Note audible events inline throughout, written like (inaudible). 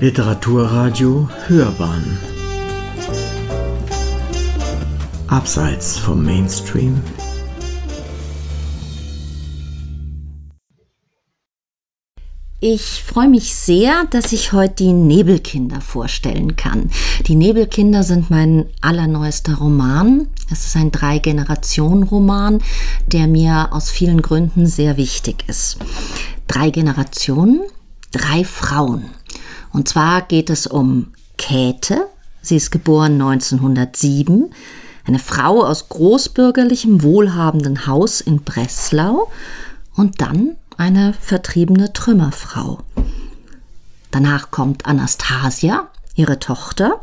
Literaturradio Hörbahn Abseits vom Mainstream Ich freue mich sehr, dass ich heute die Nebelkinder vorstellen kann. Die Nebelkinder sind mein allerneuester Roman. Es ist ein Drei-Generationen-Roman, der mir aus vielen Gründen sehr wichtig ist. Drei Generationen, drei Frauen. Und zwar geht es um Käthe. Sie ist geboren 1907. Eine Frau aus großbürgerlichem, wohlhabenden Haus in Breslau. Und dann eine vertriebene Trümmerfrau. Danach kommt Anastasia, ihre Tochter.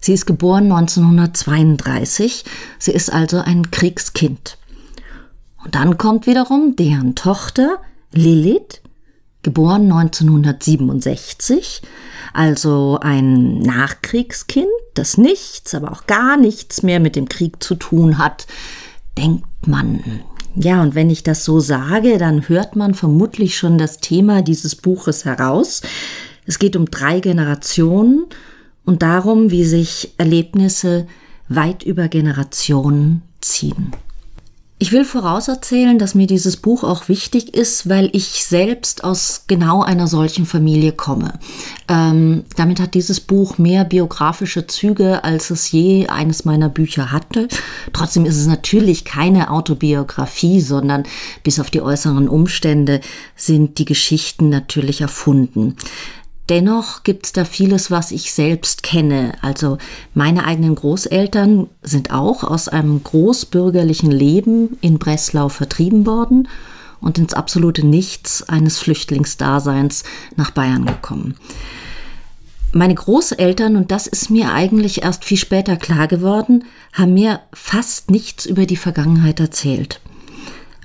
Sie ist geboren 1932, sie ist also ein Kriegskind. Und dann kommt wiederum deren Tochter Lilith, geboren 1967, also ein Nachkriegskind, das nichts, aber auch gar nichts mehr mit dem Krieg zu tun hat, denkt man ja, und wenn ich das so sage, dann hört man vermutlich schon das Thema dieses Buches heraus. Es geht um drei Generationen und darum, wie sich Erlebnisse weit über Generationen ziehen. Ich will vorauserzählen, dass mir dieses Buch auch wichtig ist, weil ich selbst aus genau einer solchen Familie komme. Ähm, damit hat dieses Buch mehr biografische Züge, als es je eines meiner Bücher hatte. Trotzdem ist es natürlich keine Autobiografie, sondern bis auf die äußeren Umstände sind die Geschichten natürlich erfunden. Dennoch gibt es da vieles, was ich selbst kenne. Also meine eigenen Großeltern sind auch aus einem großbürgerlichen Leben in Breslau vertrieben worden und ins absolute Nichts eines Flüchtlingsdaseins nach Bayern gekommen. Meine Großeltern, und das ist mir eigentlich erst viel später klar geworden, haben mir fast nichts über die Vergangenheit erzählt.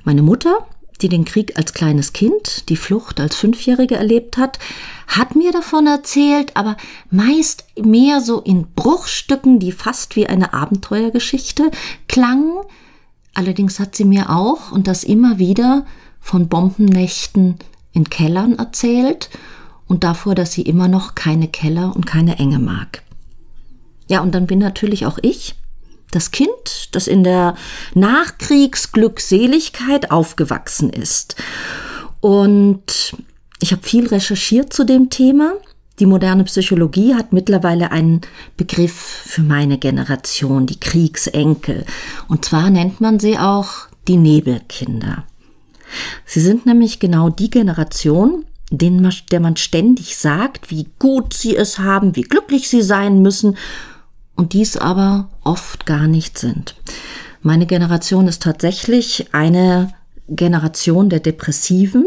Meine Mutter die den Krieg als kleines Kind, die Flucht als Fünfjährige erlebt hat, hat mir davon erzählt, aber meist mehr so in Bruchstücken, die fast wie eine Abenteuergeschichte klangen. Allerdings hat sie mir auch, und das immer wieder, von Bombennächten in Kellern erzählt und davor, dass sie immer noch keine Keller und keine Enge mag. Ja, und dann bin natürlich auch ich das Kind, das in der Nachkriegsglückseligkeit aufgewachsen ist. Und ich habe viel recherchiert zu dem Thema. Die moderne Psychologie hat mittlerweile einen Begriff für meine Generation, die Kriegsenkel. Und zwar nennt man sie auch die Nebelkinder. Sie sind nämlich genau die Generation, denen man, der man ständig sagt, wie gut sie es haben, wie glücklich sie sein müssen und dies aber oft gar nicht sind. Meine Generation ist tatsächlich eine Generation der Depressiven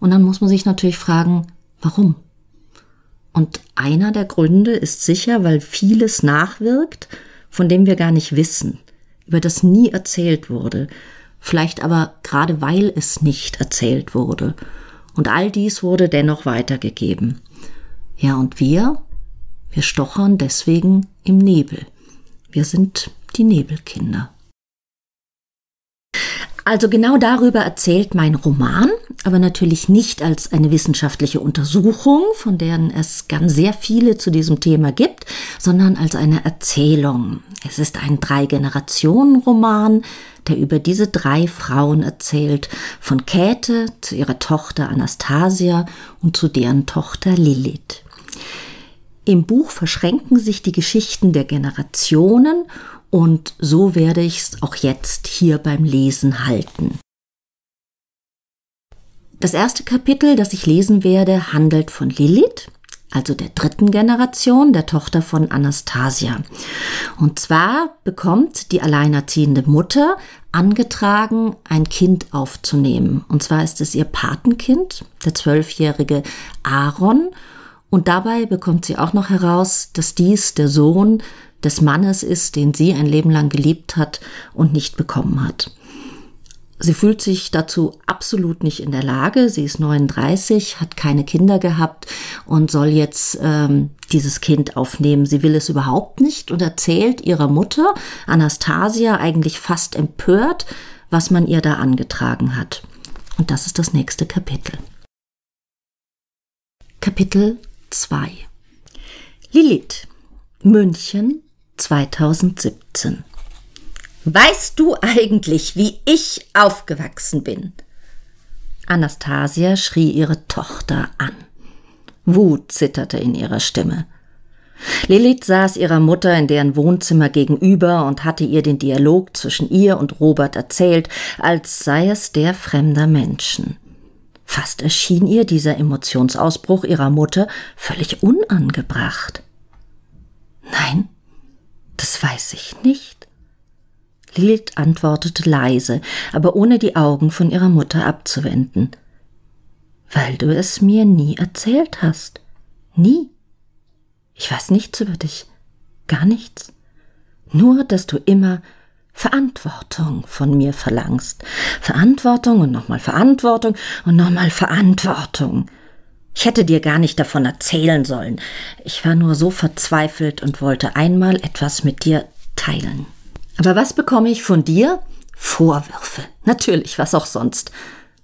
und dann muss man sich natürlich fragen, warum? Und einer der Gründe ist sicher, weil vieles nachwirkt, von dem wir gar nicht wissen, über das nie erzählt wurde, vielleicht aber gerade weil es nicht erzählt wurde. Und all dies wurde dennoch weitergegeben. Ja, und wir, wir stochern deswegen im Nebel. Wir sind die Nebelkinder. Also genau darüber erzählt mein Roman, aber natürlich nicht als eine wissenschaftliche Untersuchung, von deren es ganz sehr viele zu diesem Thema gibt, sondern als eine Erzählung. Es ist ein Drei-Generationen-Roman, der über diese drei Frauen erzählt, von Käthe zu ihrer Tochter Anastasia und zu deren Tochter Lilith. Im Buch verschränken sich die Geschichten der Generationen und so werde ich es auch jetzt hier beim Lesen halten. Das erste Kapitel, das ich lesen werde, handelt von Lilith, also der dritten Generation, der Tochter von Anastasia. Und zwar bekommt die alleinerziehende Mutter angetragen, ein Kind aufzunehmen. Und zwar ist es ihr Patenkind, der zwölfjährige Aaron. Und dabei bekommt sie auch noch heraus, dass dies der Sohn des Mannes ist, den sie ein Leben lang geliebt hat und nicht bekommen hat. Sie fühlt sich dazu absolut nicht in der Lage. Sie ist 39, hat keine Kinder gehabt und soll jetzt ähm, dieses Kind aufnehmen. Sie will es überhaupt nicht und erzählt ihrer Mutter, Anastasia, eigentlich fast empört, was man ihr da angetragen hat. Und das ist das nächste Kapitel. Kapitel 2 Lilith, München 2017. Weißt du eigentlich, wie ich aufgewachsen bin? Anastasia schrie ihre Tochter an. Wut zitterte in ihrer Stimme. Lilith saß ihrer Mutter in deren Wohnzimmer gegenüber und hatte ihr den Dialog zwischen ihr und Robert erzählt, als sei es der fremder Menschen. Fast erschien ihr dieser Emotionsausbruch ihrer Mutter völlig unangebracht. Nein, das weiß ich nicht. Lilith antwortete leise, aber ohne die Augen von ihrer Mutter abzuwenden. Weil du es mir nie erzählt hast. Nie. Ich weiß nichts über dich. Gar nichts. Nur, dass du immer Verantwortung von mir verlangst. Verantwortung und nochmal Verantwortung und nochmal Verantwortung. Ich hätte dir gar nicht davon erzählen sollen. Ich war nur so verzweifelt und wollte einmal etwas mit dir teilen. Aber was bekomme ich von dir? Vorwürfe. Natürlich, was auch sonst.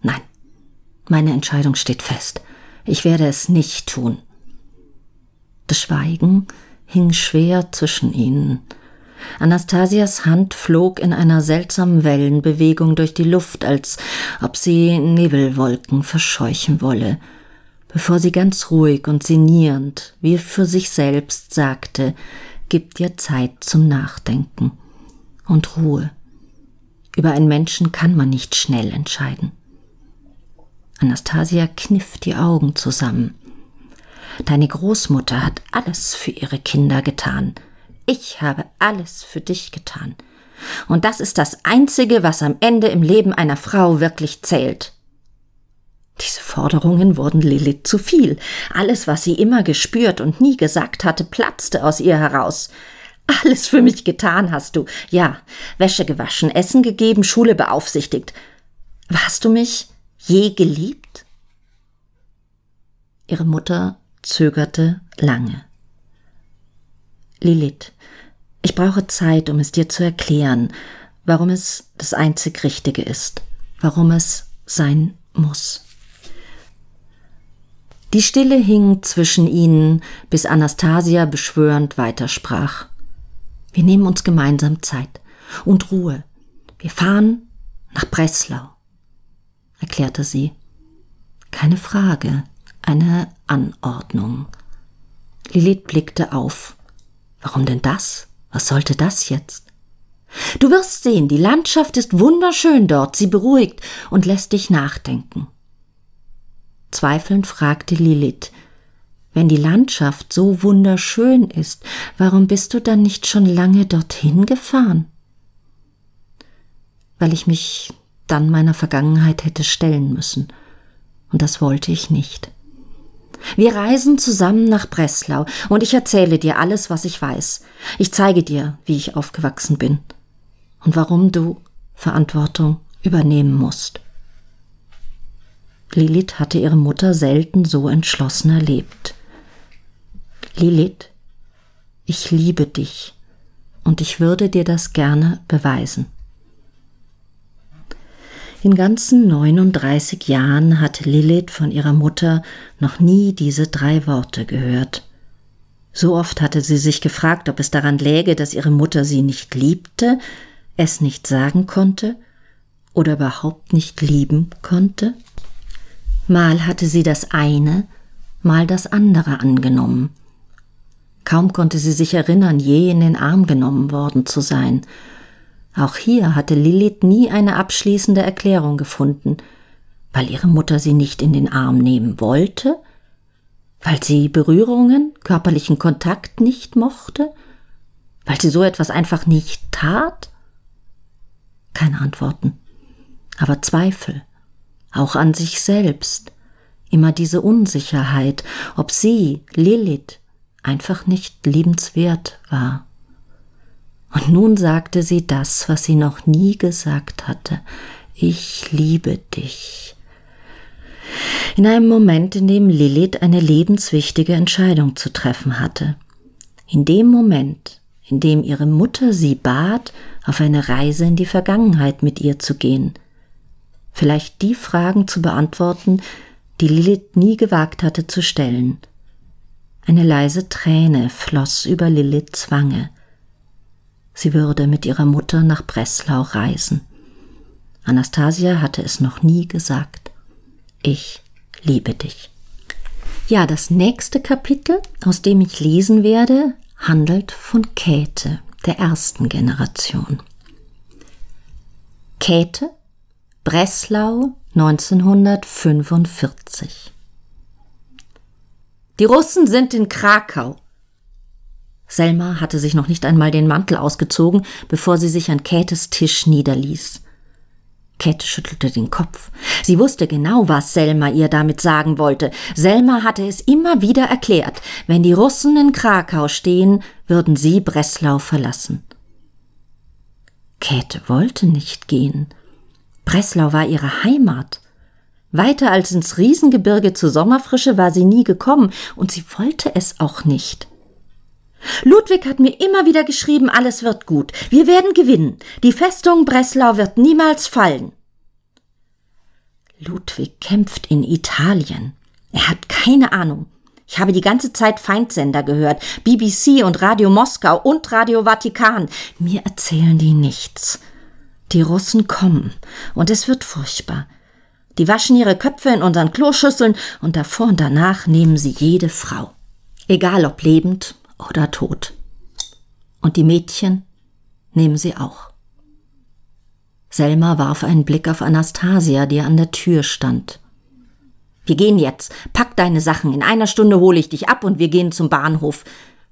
Nein, meine Entscheidung steht fest. Ich werde es nicht tun. Das Schweigen hing schwer zwischen ihnen. Anastasias Hand flog in einer seltsamen Wellenbewegung durch die Luft, als ob sie Nebelwolken verscheuchen wolle, bevor sie ganz ruhig und sinnierend, wie für sich selbst sagte, Gib dir Zeit zum Nachdenken und Ruhe. Über einen Menschen kann man nicht schnell entscheiden. Anastasia kniff die Augen zusammen. Deine Großmutter hat alles für ihre Kinder getan. Ich habe alles für dich getan. Und das ist das Einzige, was am Ende im Leben einer Frau wirklich zählt. Diese Forderungen wurden Lilith zu viel. Alles, was sie immer gespürt und nie gesagt hatte, platzte aus ihr heraus. Alles für mich getan hast du. Ja, Wäsche gewaschen, Essen gegeben, Schule beaufsichtigt. Hast du mich je geliebt? Ihre Mutter zögerte lange. Lilith, ich brauche Zeit, um es dir zu erklären, warum es das einzig Richtige ist, warum es sein muss. Die Stille hing zwischen ihnen, bis Anastasia beschwörend weitersprach. Wir nehmen uns gemeinsam Zeit und Ruhe. Wir fahren nach Breslau, erklärte sie. Keine Frage, eine Anordnung. Lilith blickte auf. Warum denn das? Was sollte das jetzt? Du wirst sehen, die Landschaft ist wunderschön dort, sie beruhigt und lässt dich nachdenken. Zweifelnd fragte Lilith, wenn die Landschaft so wunderschön ist, warum bist du dann nicht schon lange dorthin gefahren? Weil ich mich dann meiner Vergangenheit hätte stellen müssen, und das wollte ich nicht. Wir reisen zusammen nach Breslau und ich erzähle dir alles, was ich weiß. Ich zeige dir, wie ich aufgewachsen bin und warum du Verantwortung übernehmen musst. Lilith hatte ihre Mutter selten so entschlossen erlebt. Lilith, ich liebe dich und ich würde dir das gerne beweisen. In ganzen 39 Jahren hatte Lilith von ihrer Mutter noch nie diese drei Worte gehört. So oft hatte sie sich gefragt, ob es daran läge, dass ihre Mutter sie nicht liebte, es nicht sagen konnte oder überhaupt nicht lieben konnte. Mal hatte sie das eine, mal das andere angenommen. Kaum konnte sie sich erinnern, je in den Arm genommen worden zu sein, auch hier hatte Lilith nie eine abschließende Erklärung gefunden, weil ihre Mutter sie nicht in den Arm nehmen wollte, weil sie Berührungen, körperlichen Kontakt nicht mochte, weil sie so etwas einfach nicht tat? Keine Antworten, aber Zweifel, auch an sich selbst, immer diese Unsicherheit, ob sie, Lilith, einfach nicht liebenswert war. Und nun sagte sie das, was sie noch nie gesagt hatte. Ich liebe dich. In einem Moment, in dem Lilith eine lebenswichtige Entscheidung zu treffen hatte. In dem Moment, in dem ihre Mutter sie bat, auf eine Reise in die Vergangenheit mit ihr zu gehen. Vielleicht die Fragen zu beantworten, die Lilith nie gewagt hatte zu stellen. Eine leise Träne floss über Liliths Wange. Sie würde mit ihrer Mutter nach Breslau reisen. Anastasia hatte es noch nie gesagt. Ich liebe dich. Ja, das nächste Kapitel, aus dem ich lesen werde, handelt von Käthe, der ersten Generation. Käthe, Breslau 1945. Die Russen sind in Krakau. Selma hatte sich noch nicht einmal den Mantel ausgezogen, bevor sie sich an Käthes Tisch niederließ. Käthe schüttelte den Kopf. Sie wusste genau, was Selma ihr damit sagen wollte. Selma hatte es immer wieder erklärt. Wenn die Russen in Krakau stehen, würden sie Breslau verlassen. Käthe wollte nicht gehen. Breslau war ihre Heimat. Weiter als ins Riesengebirge zur Sommerfrische war sie nie gekommen, und sie wollte es auch nicht. Ludwig hat mir immer wieder geschrieben, alles wird gut. Wir werden gewinnen. Die Festung Breslau wird niemals fallen. Ludwig kämpft in Italien. Er hat keine Ahnung. Ich habe die ganze Zeit Feindsender gehört, BBC und Radio Moskau und Radio Vatikan. Mir erzählen die nichts. Die Russen kommen, und es wird furchtbar. Die waschen ihre Köpfe in unseren Kloschüsseln, und davor und danach nehmen sie jede Frau. Egal ob lebend oder tot. Und die Mädchen nehmen sie auch. Selma warf einen Blick auf Anastasia, die an der Tür stand. Wir gehen jetzt. Pack deine Sachen. In einer Stunde hole ich dich ab und wir gehen zum Bahnhof.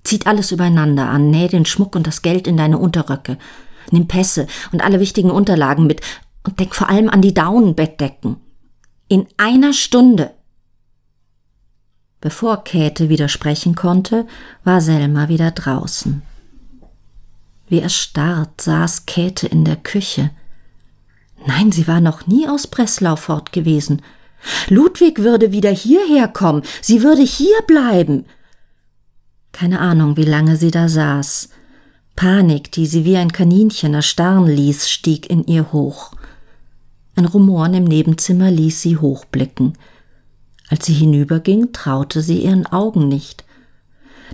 Zieht alles übereinander an, näh den Schmuck und das Geld in deine Unterröcke. Nimm Pässe und alle wichtigen Unterlagen mit und denk vor allem an die Daunenbettdecken. In einer Stunde. Bevor Käthe widersprechen konnte, war Selma wieder draußen. Wie erstarrt saß Käthe in der Küche. Nein, sie war noch nie aus Breslau fort gewesen. Ludwig würde wieder hierher kommen, sie würde hier bleiben. Keine Ahnung, wie lange sie da saß. Panik, die sie wie ein Kaninchen erstarren ließ, stieg in ihr hoch. Ein Rumoren im Nebenzimmer ließ sie hochblicken. Als sie hinüberging, traute sie ihren Augen nicht.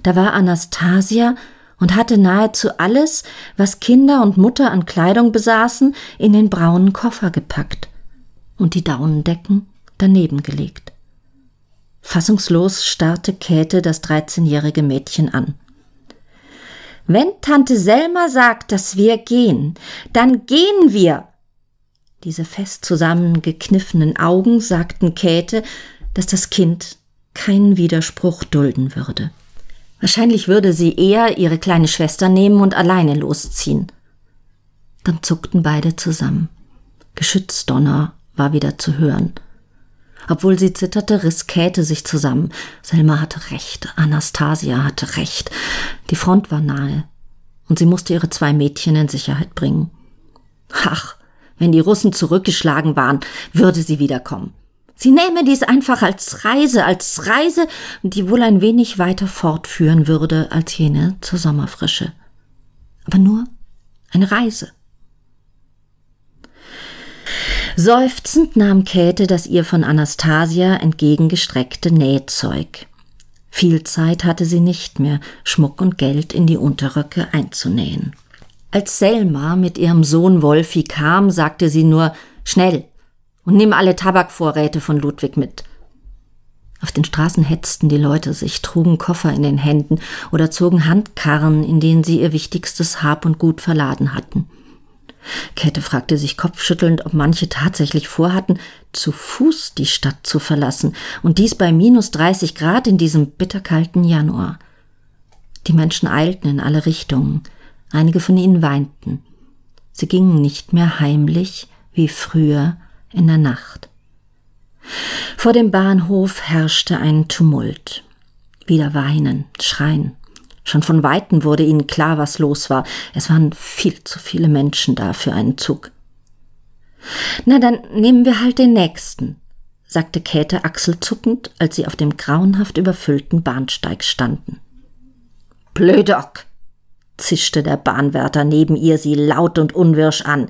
Da war Anastasia und hatte nahezu alles, was Kinder und Mutter an Kleidung besaßen, in den braunen Koffer gepackt und die Daunendecken daneben gelegt. Fassungslos starrte Käthe das dreizehnjährige Mädchen an. Wenn Tante Selma sagt, dass wir gehen, dann gehen wir. Diese fest zusammengekniffenen Augen sagten Käthe, dass das Kind keinen Widerspruch dulden würde. Wahrscheinlich würde sie eher ihre kleine Schwester nehmen und alleine losziehen. Dann zuckten beide zusammen. Geschützdonner war wieder zu hören. Obwohl sie zitterte, riss Käthe sich zusammen. Selma hatte recht, Anastasia hatte recht. Die Front war nahe, und sie musste ihre zwei Mädchen in Sicherheit bringen. Ach, wenn die Russen zurückgeschlagen waren, würde sie wiederkommen. Sie nähme dies einfach als Reise, als Reise, die wohl ein wenig weiter fortführen würde als jene zur Sommerfrische. Aber nur eine Reise. Seufzend nahm Käthe das ihr von Anastasia entgegengestreckte Nähzeug. Viel Zeit hatte sie nicht mehr, Schmuck und Geld in die Unterröcke einzunähen. Als Selma mit ihrem Sohn Wolfi kam, sagte sie nur Schnell, und nimm alle Tabakvorräte von Ludwig mit. Auf den Straßen hetzten die Leute sich, trugen Koffer in den Händen oder zogen Handkarren, in denen sie ihr wichtigstes Hab und Gut verladen hatten. Käthe fragte sich kopfschüttelnd, ob manche tatsächlich vorhatten, zu Fuß die Stadt zu verlassen, und dies bei minus 30 Grad in diesem bitterkalten Januar. Die Menschen eilten in alle Richtungen, einige von ihnen weinten. Sie gingen nicht mehr heimlich wie früher in der Nacht. Vor dem Bahnhof herrschte ein Tumult. Wieder Weinen, Schreien. Schon von Weitem wurde ihnen klar, was los war. Es waren viel zu viele Menschen da für einen Zug. Na, dann nehmen wir halt den nächsten, sagte Käthe achselzuckend, als sie auf dem grauenhaft überfüllten Bahnsteig standen. Blödock, zischte der Bahnwärter neben ihr sie laut und unwirsch an.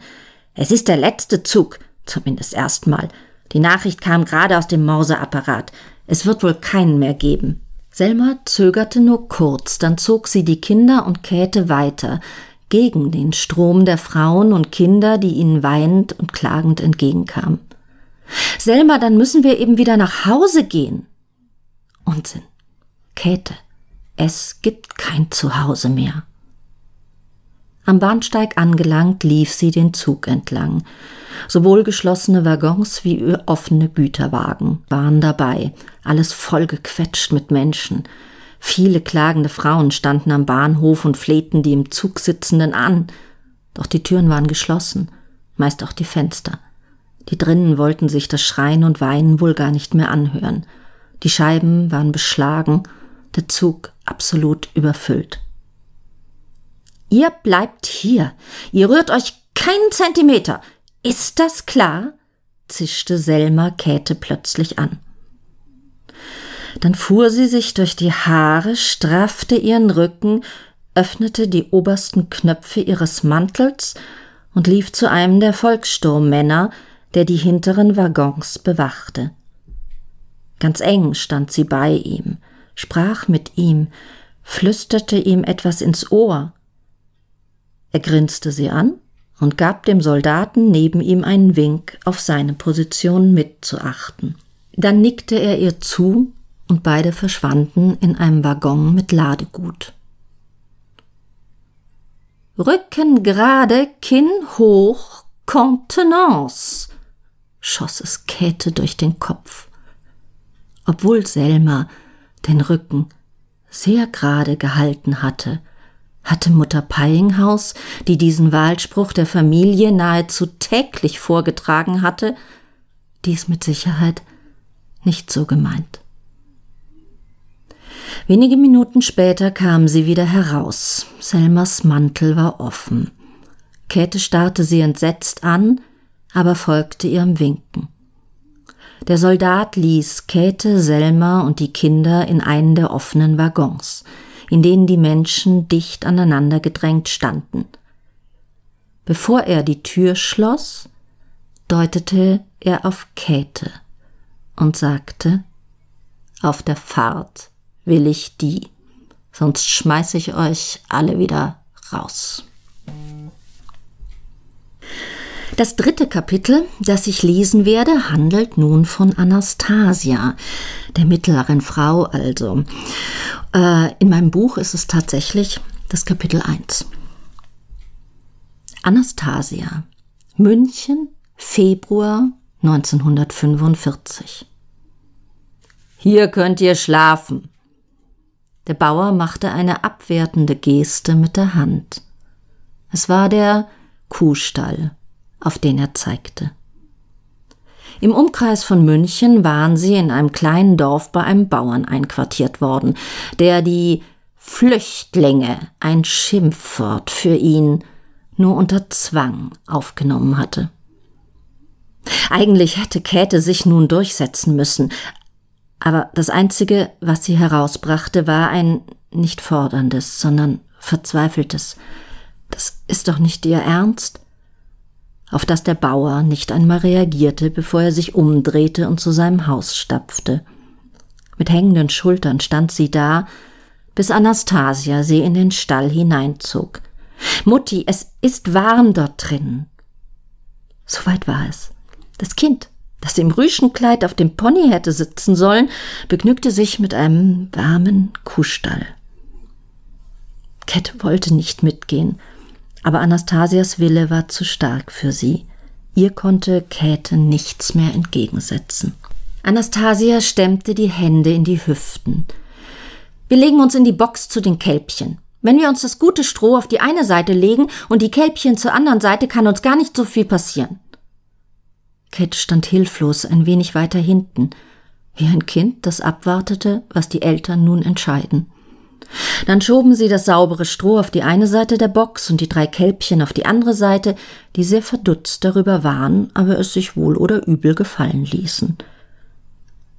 Es ist der letzte Zug. Zumindest erstmal. Die Nachricht kam gerade aus dem Morseapparat. Es wird wohl keinen mehr geben. Selma zögerte nur kurz, dann zog sie die Kinder und Käthe weiter, gegen den Strom der Frauen und Kinder, die ihnen weinend und klagend entgegenkamen. Selma, dann müssen wir eben wieder nach Hause gehen. Unsinn. Käthe, es gibt kein Zuhause mehr. Am Bahnsteig angelangt, lief sie den Zug entlang. Sowohl geschlossene Waggons wie offene Güterwagen waren dabei, alles vollgequetscht mit Menschen. Viele klagende Frauen standen am Bahnhof und flehten die im Zug Sitzenden an. Doch die Türen waren geschlossen, meist auch die Fenster. Die drinnen wollten sich das Schreien und Weinen wohl gar nicht mehr anhören. Die Scheiben waren beschlagen, der Zug absolut überfüllt. Ihr bleibt hier. Ihr rührt euch keinen Zentimeter. Ist das klar? zischte Selma Käthe plötzlich an. Dann fuhr sie sich durch die Haare, straffte ihren Rücken, öffnete die obersten Knöpfe ihres Mantels und lief zu einem der Volkssturmmänner, der die hinteren Waggons bewachte. Ganz eng stand sie bei ihm, sprach mit ihm, flüsterte ihm etwas ins Ohr. Er grinste sie an und gab dem Soldaten neben ihm einen Wink, auf seine Position mitzuachten. Dann nickte er ihr zu und beide verschwanden in einem Waggon mit Ladegut. Rücken gerade, Kinn hoch, Kontenance, schoss es Käthe durch den Kopf. Obwohl Selma den Rücken sehr gerade gehalten hatte, hatte Mutter Peinghaus, die diesen Wahlspruch der Familie nahezu täglich vorgetragen hatte, dies mit Sicherheit nicht so gemeint. Wenige Minuten später kam sie wieder heraus. Selmas Mantel war offen. Käthe starrte sie entsetzt an, aber folgte ihrem Winken. Der Soldat ließ Käthe, Selma und die Kinder in einen der offenen Waggons in denen die Menschen dicht aneinander gedrängt standen. Bevor er die Tür schloss, deutete er auf Käthe und sagte Auf der Fahrt will ich die, sonst schmeiß ich euch alle wieder raus. Das dritte Kapitel, das ich lesen werde, handelt nun von Anastasia, der mittleren Frau also. Äh, in meinem Buch ist es tatsächlich das Kapitel 1. Anastasia, München, Februar 1945. Hier könnt ihr schlafen. Der Bauer machte eine abwertende Geste mit der Hand. Es war der Kuhstall, auf den er zeigte. Im Umkreis von München waren sie in einem kleinen Dorf bei einem Bauern einquartiert worden, der die Flüchtlinge, ein Schimpfwort für ihn, nur unter Zwang aufgenommen hatte. Eigentlich hätte Käthe sich nun durchsetzen müssen, aber das Einzige, was sie herausbrachte, war ein nicht forderndes, sondern verzweifeltes. Das ist doch nicht ihr Ernst? Auf das der Bauer nicht einmal reagierte, bevor er sich umdrehte und zu seinem Haus stapfte. Mit hängenden Schultern stand sie da, bis Anastasia sie in den Stall hineinzog. Mutti, es ist warm dort drinnen. Soweit war es. Das Kind, das im Rüschenkleid auf dem Pony hätte sitzen sollen, begnügte sich mit einem warmen Kuhstall. Kette wollte nicht mitgehen, aber Anastasias Wille war zu stark für sie. Ihr konnte Käthe nichts mehr entgegensetzen. Anastasia stemmte die Hände in die Hüften. Wir legen uns in die Box zu den Kälbchen. Wenn wir uns das gute Stroh auf die eine Seite legen und die Kälbchen zur anderen Seite, kann uns gar nicht so viel passieren. Käthe stand hilflos ein wenig weiter hinten, wie ein Kind, das abwartete, was die Eltern nun entscheiden. Dann schoben sie das saubere Stroh auf die eine Seite der Box und die drei Kälbchen auf die andere Seite, die sehr verdutzt darüber waren, aber es sich wohl oder übel gefallen ließen.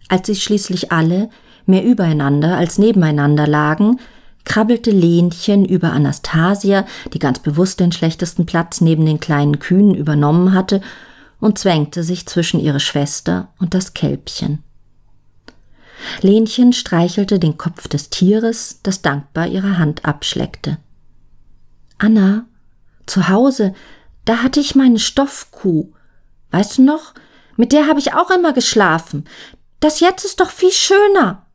Als sie schließlich alle, mehr übereinander als nebeneinander lagen, krabbelte Lenchen über Anastasia, die ganz bewusst den schlechtesten Platz neben den kleinen Kühen übernommen hatte, und zwängte sich zwischen ihre Schwester und das Kälbchen. Lenchen streichelte den Kopf des Tieres, das dankbar ihre Hand abschleckte. Anna, zu Hause, da hatte ich meine Stoffkuh. Weißt du noch? Mit der habe ich auch immer geschlafen. Das jetzt ist doch viel schöner.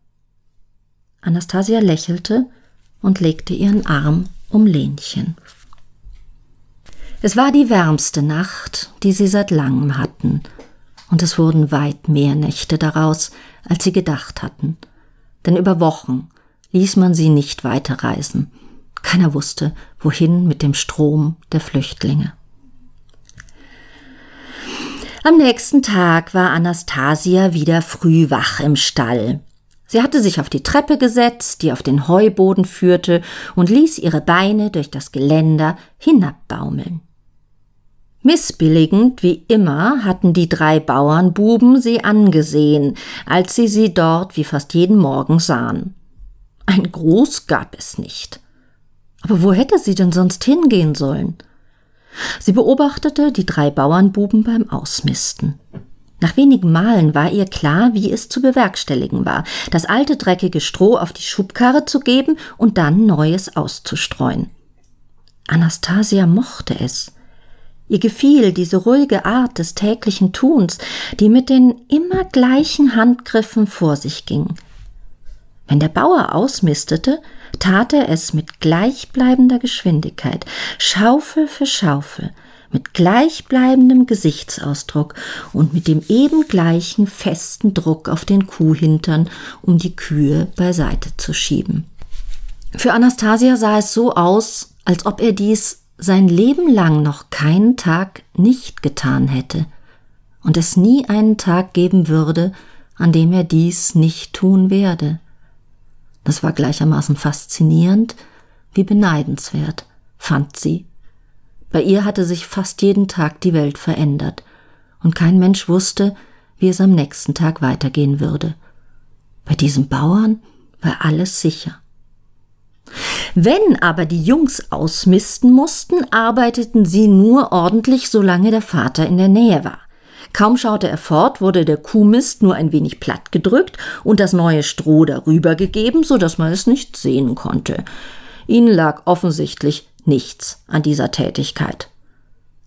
Anastasia lächelte und legte ihren Arm um Lenchen. Es war die wärmste Nacht, die sie seit langem hatten, und es wurden weit mehr Nächte daraus, als sie gedacht hatten. Denn über Wochen ließ man sie nicht weiterreisen. Keiner wusste, wohin mit dem Strom der Flüchtlinge. Am nächsten Tag war Anastasia wieder früh wach im Stall. Sie hatte sich auf die Treppe gesetzt, die auf den Heuboden führte, und ließ ihre Beine durch das Geländer hinabbaumeln. Missbilligend wie immer hatten die drei Bauernbuben sie angesehen, als sie sie dort wie fast jeden Morgen sahen. Ein Gruß gab es nicht. Aber wo hätte sie denn sonst hingehen sollen? Sie beobachtete die drei Bauernbuben beim Ausmisten. Nach wenigen Malen war ihr klar, wie es zu bewerkstelligen war, das alte dreckige Stroh auf die Schubkarre zu geben und dann Neues auszustreuen. Anastasia mochte es. Ihr gefiel diese ruhige Art des täglichen Tuns, die mit den immer gleichen Handgriffen vor sich ging. Wenn der Bauer ausmistete, tat er es mit gleichbleibender Geschwindigkeit, Schaufel für Schaufel, mit gleichbleibendem Gesichtsausdruck und mit dem eben gleichen festen Druck auf den Kuhhintern, um die Kühe beiseite zu schieben. Für Anastasia sah es so aus, als ob er dies sein Leben lang noch keinen Tag nicht getan hätte und es nie einen Tag geben würde, an dem er dies nicht tun werde. Das war gleichermaßen faszinierend wie beneidenswert, fand sie. Bei ihr hatte sich fast jeden Tag die Welt verändert, und kein Mensch wusste, wie es am nächsten Tag weitergehen würde. Bei diesem Bauern war alles sicher. Wenn aber die Jungs ausmisten mussten, arbeiteten sie nur ordentlich, solange der Vater in der Nähe war. Kaum schaute er fort, wurde der Kuhmist nur ein wenig platt gedrückt und das neue Stroh darüber gegeben, so dass man es nicht sehen konnte. Ihnen lag offensichtlich nichts an dieser Tätigkeit.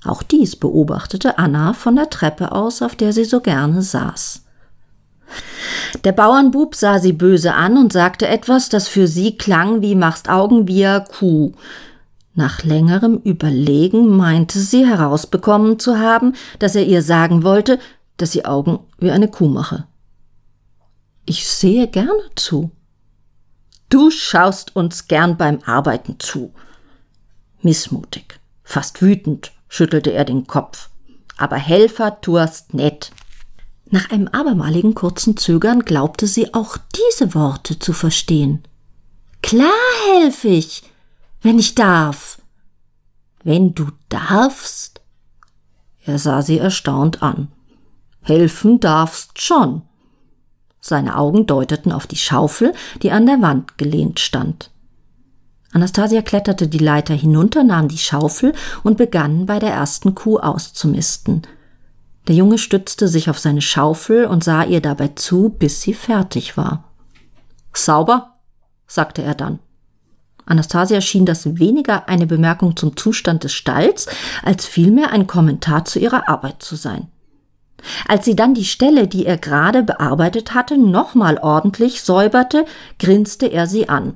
Auch dies beobachtete Anna von der Treppe aus, auf der sie so gerne saß. Der Bauernbub sah sie böse an und sagte etwas, das für sie klang wie machst Augen wie a Kuh. Nach längerem Überlegen meinte sie herausbekommen zu haben, dass er ihr sagen wollte, dass sie Augen wie eine Kuh mache. Ich sehe gerne zu. Du schaust uns gern beim Arbeiten zu. Missmutig, fast wütend, schüttelte er den Kopf. Aber Helfer tuast nett. Nach einem abermaligen kurzen Zögern glaubte sie auch diese Worte zu verstehen. Klar helf ich, wenn ich darf. Wenn du darfst? Er sah sie erstaunt an. Helfen darfst schon. Seine Augen deuteten auf die Schaufel, die an der Wand gelehnt stand. Anastasia kletterte die Leiter hinunter, nahm die Schaufel und begann bei der ersten Kuh auszumisten. Der Junge stützte sich auf seine Schaufel und sah ihr dabei zu, bis sie fertig war. Sauber, sagte er dann. Anastasia schien das weniger eine Bemerkung zum Zustand des Stalls, als vielmehr ein Kommentar zu ihrer Arbeit zu sein. Als sie dann die Stelle, die er gerade bearbeitet hatte, nochmal ordentlich säuberte, grinste er sie an.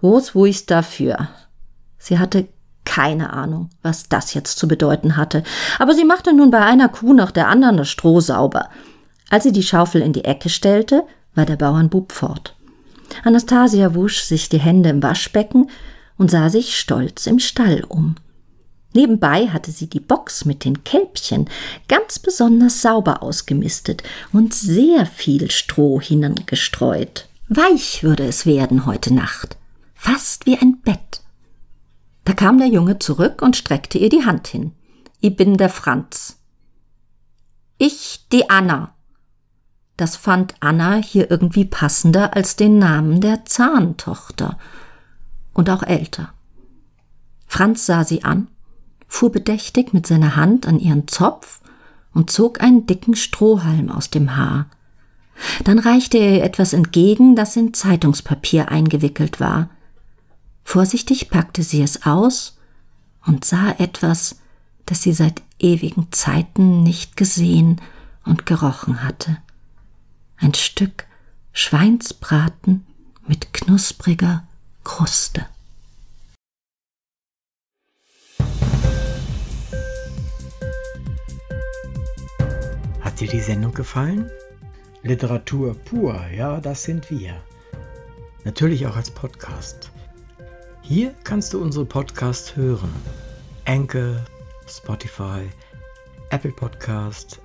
Wo's wuis dafür? Sie hatte keine Ahnung, was das jetzt zu bedeuten hatte, aber sie machte nun bei einer Kuh nach der anderen das Stroh sauber. Als sie die Schaufel in die Ecke stellte, war der Bauernbub fort. Anastasia wusch sich die Hände im Waschbecken und sah sich stolz im Stall um. Nebenbei hatte sie die Box mit den Kälbchen ganz besonders sauber ausgemistet und sehr viel Stroh hinangestreut. Weich würde es werden heute Nacht, fast wie ein Bett. Da kam der Junge zurück und streckte ihr die Hand hin. Ich bin der Franz. Ich die Anna. Das fand Anna hier irgendwie passender als den Namen der Zahntochter. Und auch älter. Franz sah sie an, fuhr bedächtig mit seiner Hand an ihren Zopf und zog einen dicken Strohhalm aus dem Haar. Dann reichte er ihr etwas entgegen, das in Zeitungspapier eingewickelt war. Vorsichtig packte sie es aus und sah etwas, das sie seit ewigen Zeiten nicht gesehen und gerochen hatte. Ein Stück Schweinsbraten mit knuspriger Kruste. Hat dir die Sendung gefallen? Literatur pur, ja, das sind wir. Natürlich auch als Podcast. Hier kannst du unsere Podcasts hören. Anchor, Spotify, Apple Podcast,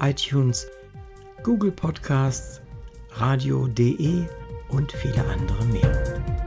iTunes, Google Podcasts, radio.de und viele andere mehr.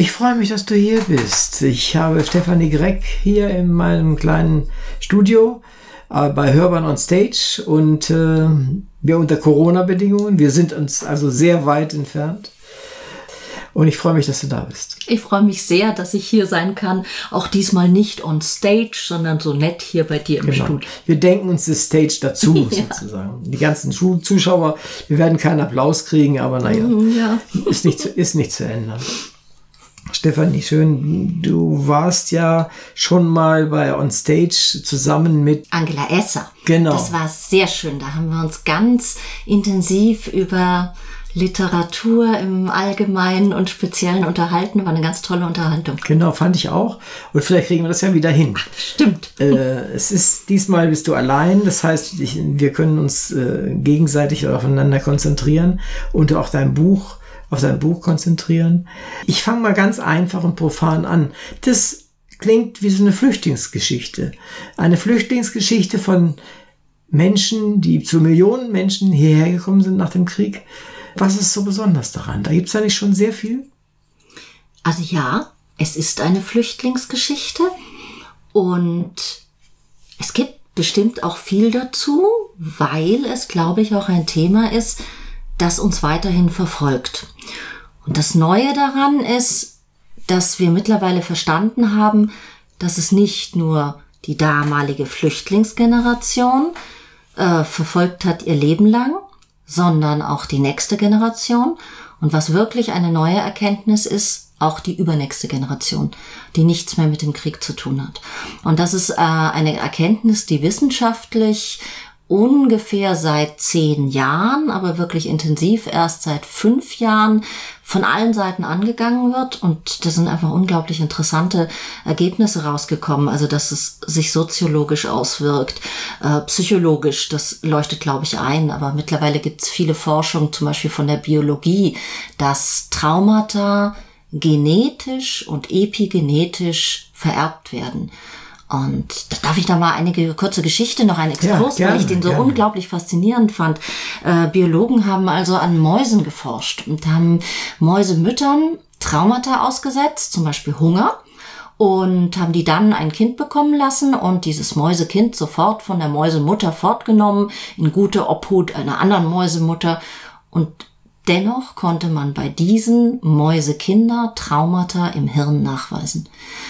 Ich freue mich, dass du hier bist. Ich habe Stefanie Greck hier in meinem kleinen Studio äh, bei Hörban on Stage und äh, wir unter Corona-Bedingungen. Wir sind uns also sehr weit entfernt. Und ich freue mich, dass du da bist. Ich freue mich sehr, dass ich hier sein kann. Auch diesmal nicht on stage, sondern so nett hier bei dir im genau. Studio. Wir denken uns das Stage dazu, (laughs) ja. sozusagen. Die ganzen Zuschauer, wir werden keinen Applaus kriegen, aber naja, mhm, ja. ist, nicht, ist nicht zu ändern. Stefanie, schön, du warst ja schon mal bei On Stage zusammen mit Angela Esser. Genau. Das war sehr schön. Da haben wir uns ganz intensiv über Literatur im Allgemeinen und Speziellen unterhalten. War eine ganz tolle Unterhaltung. Genau, fand ich auch. Und vielleicht kriegen wir das ja wieder hin. Stimmt. Äh, es ist diesmal bist du allein. Das heißt, ich, wir können uns äh, gegenseitig aufeinander konzentrieren und auch dein Buch auf sein Buch konzentrieren. Ich fange mal ganz einfach und profan an. Das klingt wie so eine Flüchtlingsgeschichte. Eine Flüchtlingsgeschichte von Menschen, die zu Millionen Menschen hierher gekommen sind nach dem Krieg. Was ist so besonders daran? Da gibt es ja nicht schon sehr viel? Also ja, es ist eine Flüchtlingsgeschichte und es gibt bestimmt auch viel dazu, weil es, glaube ich, auch ein Thema ist, das uns weiterhin verfolgt. Und das Neue daran ist, dass wir mittlerweile verstanden haben, dass es nicht nur die damalige Flüchtlingsgeneration äh, verfolgt hat ihr Leben lang, sondern auch die nächste Generation. Und was wirklich eine neue Erkenntnis ist, auch die übernächste Generation, die nichts mehr mit dem Krieg zu tun hat. Und das ist äh, eine Erkenntnis, die wissenschaftlich ungefähr seit zehn Jahren, aber wirklich intensiv erst seit fünf Jahren von allen Seiten angegangen wird. Und da sind einfach unglaublich interessante Ergebnisse rausgekommen. Also, dass es sich soziologisch auswirkt, äh, psychologisch, das leuchtet, glaube ich, ein. Aber mittlerweile gibt es viele Forschung, zum Beispiel von der Biologie, dass Traumata genetisch und epigenetisch vererbt werden. Und da darf ich da mal einige kurze Geschichte, noch einen Exkurs, ja, gerne, weil ich den so gerne. unglaublich faszinierend fand. Äh, Biologen haben also an Mäusen geforscht und haben Mäusemüttern Traumata ausgesetzt, zum Beispiel Hunger, und haben die dann ein Kind bekommen lassen und dieses Mäusekind sofort von der Mäusemutter fortgenommen in gute Obhut einer anderen Mäusemutter und Dennoch konnte man bei diesen Mäusekinder Traumata im Hirn nachweisen.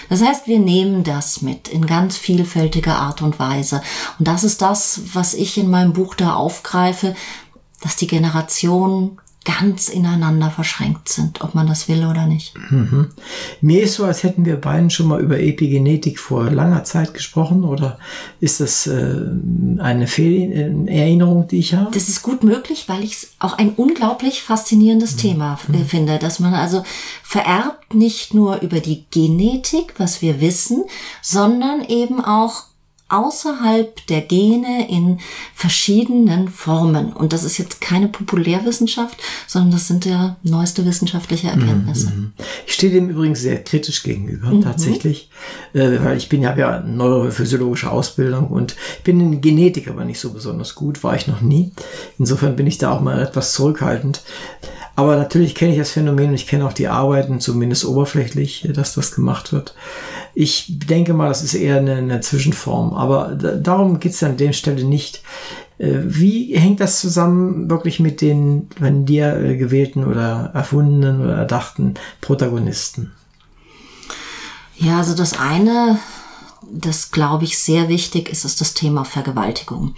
Das heißt, wir nehmen das mit in ganz vielfältiger Art und Weise. Und das ist das, was ich in meinem Buch da aufgreife, dass die Generationen ganz ineinander verschränkt sind, ob man das will oder nicht. Mhm. Mir ist so, als hätten wir beiden schon mal über Epigenetik vor langer Zeit gesprochen oder ist das äh, eine Fehlerinnerung, die ich habe? Das ist gut möglich, weil ich es auch ein unglaublich faszinierendes mhm. Thema äh, mhm. finde, dass man also vererbt nicht nur über die Genetik, was wir wissen, sondern eben auch außerhalb der Gene in verschiedenen Formen. Und das ist jetzt keine Populärwissenschaft, sondern das sind ja neueste wissenschaftliche Erkenntnisse. Mhm. Ich stehe dem übrigens sehr kritisch gegenüber, mhm. tatsächlich, äh, weil ich bin ja, ja neurophysiologische Ausbildung und bin in Genetik aber nicht so besonders gut, war ich noch nie. Insofern bin ich da auch mal etwas zurückhaltend. Aber natürlich kenne ich das Phänomen und ich kenne auch die Arbeiten, zumindest oberflächlich, dass das gemacht wird. Ich denke mal, das ist eher eine, eine Zwischenform, aber darum geht es an der Stelle nicht. Äh, wie hängt das zusammen wirklich mit den von dir äh, gewählten oder erfundenen oder erdachten Protagonisten? Ja, also das eine, das glaube ich sehr wichtig ist, ist das Thema Vergewaltigung.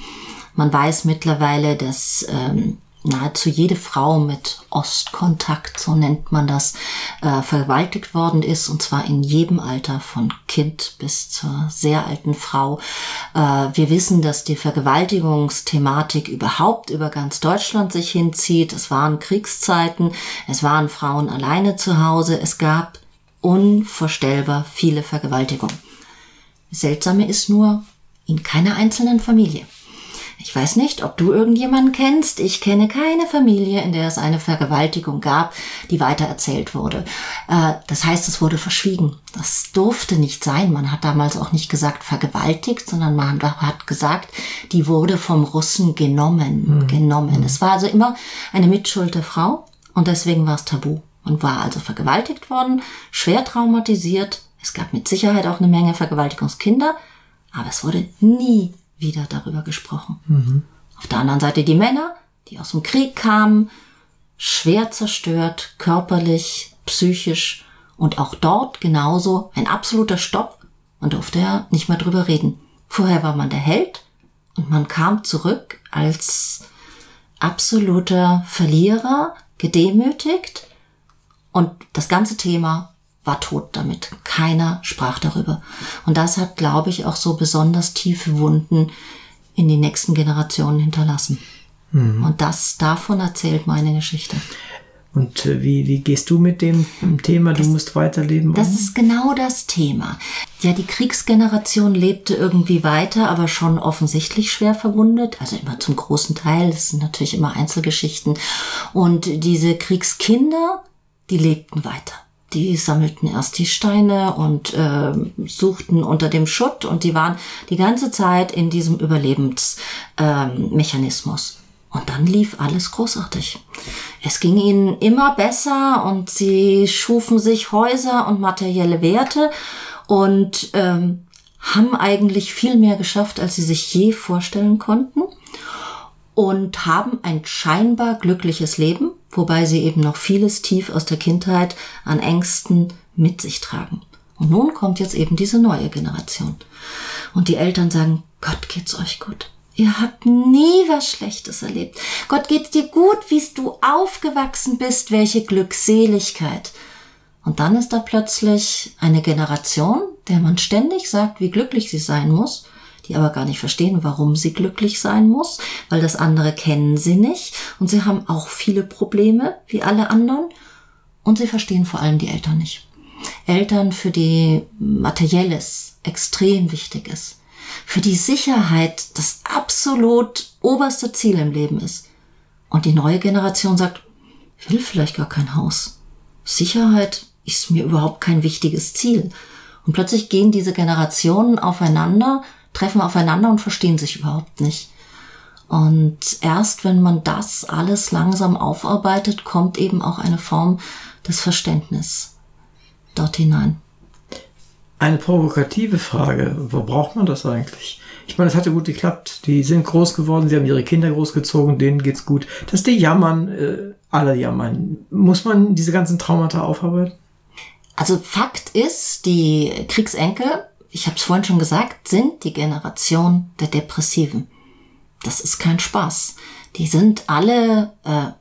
Man weiß mittlerweile, dass ähm, nahezu jede Frau mit Ostkontakt, so nennt man das, äh, vergewaltigt worden ist, und zwar in jedem Alter, von Kind bis zur sehr alten Frau. Äh, wir wissen, dass die Vergewaltigungsthematik überhaupt über ganz Deutschland sich hinzieht. Es waren Kriegszeiten, es waren Frauen alleine zu Hause, es gab unvorstellbar viele Vergewaltigungen. Seltsame ist nur, in keiner einzelnen Familie. Ich weiß nicht, ob du irgendjemanden kennst. Ich kenne keine Familie, in der es eine Vergewaltigung gab, die weitererzählt wurde. Äh, das heißt, es wurde verschwiegen. Das durfte nicht sein. Man hat damals auch nicht gesagt vergewaltigt, sondern man hat gesagt, die wurde vom Russen genommen. Mhm. Genommen. Mhm. Es war also immer eine Mitschuld der Frau und deswegen war es tabu. Man war also vergewaltigt worden, schwer traumatisiert. Es gab mit Sicherheit auch eine Menge Vergewaltigungskinder, aber es wurde nie wieder darüber gesprochen. Mhm. Auf der anderen Seite die Männer, die aus dem Krieg kamen, schwer zerstört, körperlich, psychisch und auch dort genauso ein absoluter Stopp. Man durfte ja nicht mehr drüber reden. Vorher war man der Held und man kam zurück als absoluter Verlierer, gedemütigt und das ganze Thema war tot damit. Keiner sprach darüber. Und das hat, glaube ich, auch so besonders tiefe Wunden in die nächsten Generationen hinterlassen. Mhm. Und das, davon erzählt meine Geschichte. Und äh, wie, wie gehst du mit dem Thema, du musst weiterleben? Das um? ist genau das Thema. Ja, die Kriegsgeneration lebte irgendwie weiter, aber schon offensichtlich schwer verwundet. Also immer zum großen Teil. Das sind natürlich immer Einzelgeschichten. Und diese Kriegskinder, die lebten weiter die sammelten erst die Steine und äh, suchten unter dem Schutt und die waren die ganze Zeit in diesem Überlebensmechanismus. Ähm, und dann lief alles großartig. Es ging ihnen immer besser und sie schufen sich Häuser und materielle Werte und ähm, haben eigentlich viel mehr geschafft, als sie sich je vorstellen konnten und haben ein scheinbar glückliches Leben wobei sie eben noch vieles tief aus der Kindheit an Ängsten mit sich tragen. Und nun kommt jetzt eben diese neue Generation. Und die Eltern sagen, Gott geht's euch gut. Ihr habt nie was Schlechtes erlebt. Gott geht's dir gut, wie du aufgewachsen bist, welche Glückseligkeit. Und dann ist da plötzlich eine Generation, der man ständig sagt, wie glücklich sie sein muss die aber gar nicht verstehen, warum sie glücklich sein muss, weil das andere kennen sie nicht und sie haben auch viele Probleme wie alle anderen und sie verstehen vor allem die Eltern nicht. Eltern, für die materielles extrem wichtig ist, für die Sicherheit das absolut oberste Ziel im Leben ist. Und die neue Generation sagt, ich will vielleicht gar kein Haus. Sicherheit ist mir überhaupt kein wichtiges Ziel. Und plötzlich gehen diese Generationen aufeinander treffen aufeinander und verstehen sich überhaupt nicht. Und erst wenn man das alles langsam aufarbeitet, kommt eben auch eine Form des Verständnisses dort hinein. Eine provokative Frage, wo braucht man das eigentlich? Ich meine, es hatte gut geklappt. Die sind groß geworden, sie haben ihre Kinder großgezogen, denen geht's gut. Dass die jammern, äh, alle jammern. Muss man diese ganzen Traumata aufarbeiten? Also Fakt ist, die Kriegsenkel ich habe es vorhin schon gesagt, sind die Generation der Depressiven. Das ist kein Spaß. Die sind alle äh,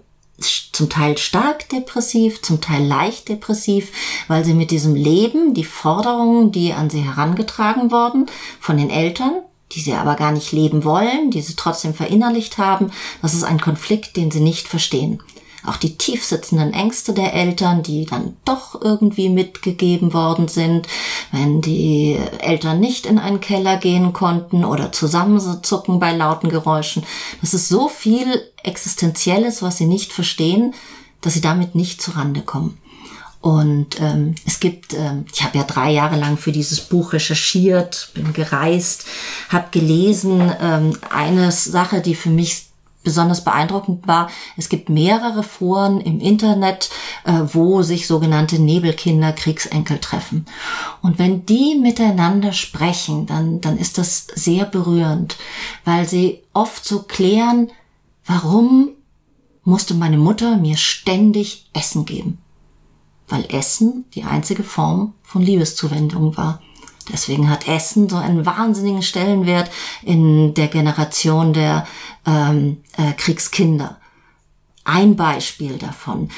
zum Teil stark depressiv, zum Teil leicht depressiv, weil sie mit diesem Leben, die Forderungen, die an sie herangetragen wurden von den Eltern, die sie aber gar nicht leben wollen, die sie trotzdem verinnerlicht haben, das ist ein Konflikt, den sie nicht verstehen. Auch die tiefsitzenden Ängste der Eltern, die dann doch irgendwie mitgegeben worden sind, wenn die Eltern nicht in einen Keller gehen konnten oder zusammenzucken bei lauten Geräuschen. Das ist so viel Existenzielles, was sie nicht verstehen, dass sie damit nicht zurande kommen. Und ähm, es gibt, ähm, ich habe ja drei Jahre lang für dieses Buch recherchiert, bin gereist, habe gelesen. Ähm, eine Sache, die für mich besonders beeindruckend war, es gibt mehrere Foren im Internet, äh, wo sich sogenannte Nebelkinder Kriegsenkel treffen. Und wenn die miteinander sprechen, dann, dann ist das sehr berührend, weil sie oft so klären, warum musste meine Mutter mir ständig Essen geben weil Essen die einzige Form von Liebeszuwendung war. Deswegen hat Essen so einen wahnsinnigen Stellenwert in der Generation der ähm, äh, Kriegskinder. Ein Beispiel davon.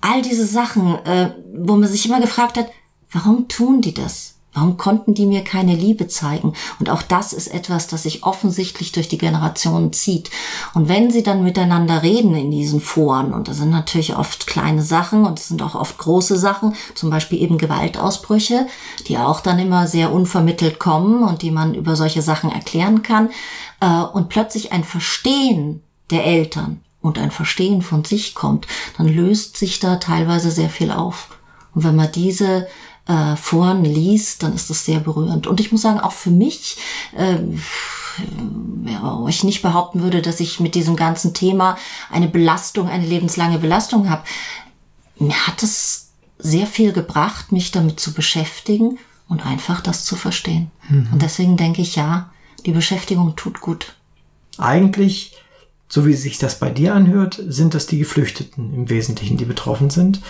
All diese Sachen, äh, wo man sich immer gefragt hat, warum tun die das? Warum konnten die mir keine Liebe zeigen? Und auch das ist etwas, das sich offensichtlich durch die Generationen zieht. Und wenn sie dann miteinander reden in diesen Foren, und das sind natürlich oft kleine Sachen und es sind auch oft große Sachen, zum Beispiel eben Gewaltausbrüche, die auch dann immer sehr unvermittelt kommen und die man über solche Sachen erklären kann, äh, und plötzlich ein Verstehen der Eltern und ein Verstehen von sich kommt, dann löst sich da teilweise sehr viel auf. Und wenn man diese äh, Foren liest, dann ist das sehr berührend. Und ich muss sagen, auch für mich, äh, ja, ich nicht behaupten würde, dass ich mit diesem ganzen Thema eine Belastung, eine lebenslange Belastung habe. Mir hat es sehr viel gebracht, mich damit zu beschäftigen und einfach das zu verstehen. Mhm. Und deswegen denke ich, ja, die Beschäftigung tut gut. Eigentlich so wie sich das bei dir anhört, sind das die Geflüchteten im Wesentlichen, die betroffen sind,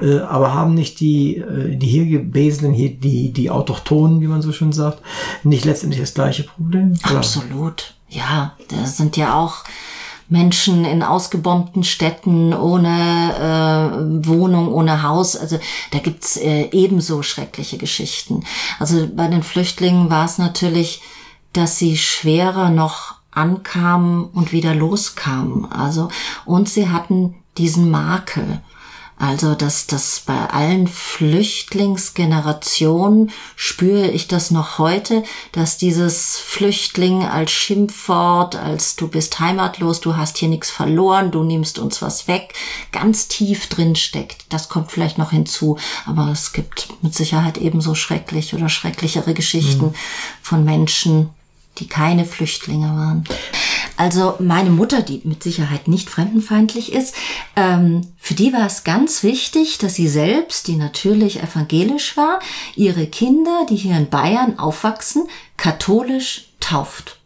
äh, aber haben nicht die, äh, die hier Gebesenen, hier die, die Autochtonen, wie man so schön sagt, nicht letztendlich das gleiche Problem? Oder? Absolut. Ja, da sind ja auch Menschen in ausgebombten Städten ohne äh, Wohnung, ohne Haus. Also da gibt's äh, ebenso schreckliche Geschichten. Also bei den Flüchtlingen war es natürlich, dass sie schwerer noch ankamen und wieder loskamen. Also, und sie hatten diesen Makel. Also, dass das bei allen Flüchtlingsgenerationen spüre ich das noch heute, dass dieses Flüchtling als Schimpfwort, als du bist heimatlos, du hast hier nichts verloren, du nimmst uns was weg, ganz tief drin steckt. Das kommt vielleicht noch hinzu, aber es gibt mit Sicherheit ebenso schrecklich oder schrecklichere Geschichten mhm. von Menschen, die keine Flüchtlinge waren. Also meine Mutter, die mit Sicherheit nicht fremdenfeindlich ist, ähm, für die war es ganz wichtig, dass sie selbst, die natürlich evangelisch war, ihre Kinder, die hier in Bayern aufwachsen, katholisch tauft.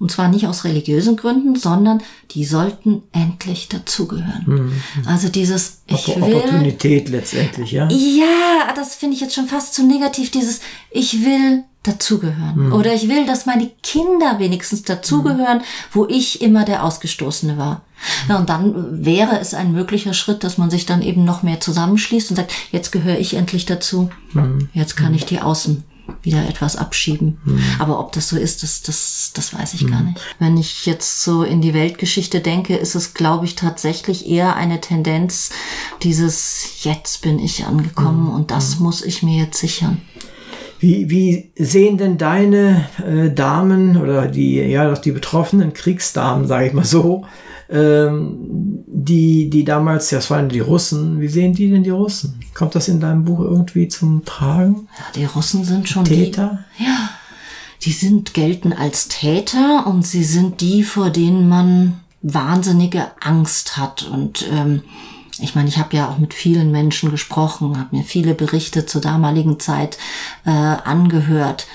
Und zwar nicht aus religiösen Gründen, sondern die sollten endlich dazugehören. Mhm. Also dieses ich will, Opportunität letztendlich, ja? Ja, das finde ich jetzt schon fast zu negativ, dieses ich will dazugehören. Mhm. Oder ich will, dass meine Kinder wenigstens dazugehören, mhm. wo ich immer der Ausgestoßene war. Ja, und dann wäre es ein möglicher Schritt, dass man sich dann eben noch mehr zusammenschließt und sagt, jetzt gehöre ich endlich dazu. Mhm. Jetzt kann ich die Außen wieder etwas abschieben. Mhm. Aber ob das so ist, das, das, das weiß ich mhm. gar nicht. Wenn ich jetzt so in die Weltgeschichte denke, ist es, glaube ich, tatsächlich eher eine Tendenz, dieses jetzt bin ich angekommen mhm. und das mhm. muss ich mir jetzt sichern. Wie, wie sehen denn deine äh, Damen oder die, ja, die betroffenen Kriegsdamen, sage ich mal so, ähm, die, die damals, ja, das waren die Russen, wie sehen die denn die Russen? Kommt das in deinem Buch irgendwie zum Tragen? Ja, die Russen sind schon Täter. Die, ja, die sind, gelten als Täter und sie sind die, vor denen man wahnsinnige Angst hat und ähm, ich meine, ich habe ja auch mit vielen Menschen gesprochen, habe mir viele Berichte zur damaligen Zeit äh, angehört.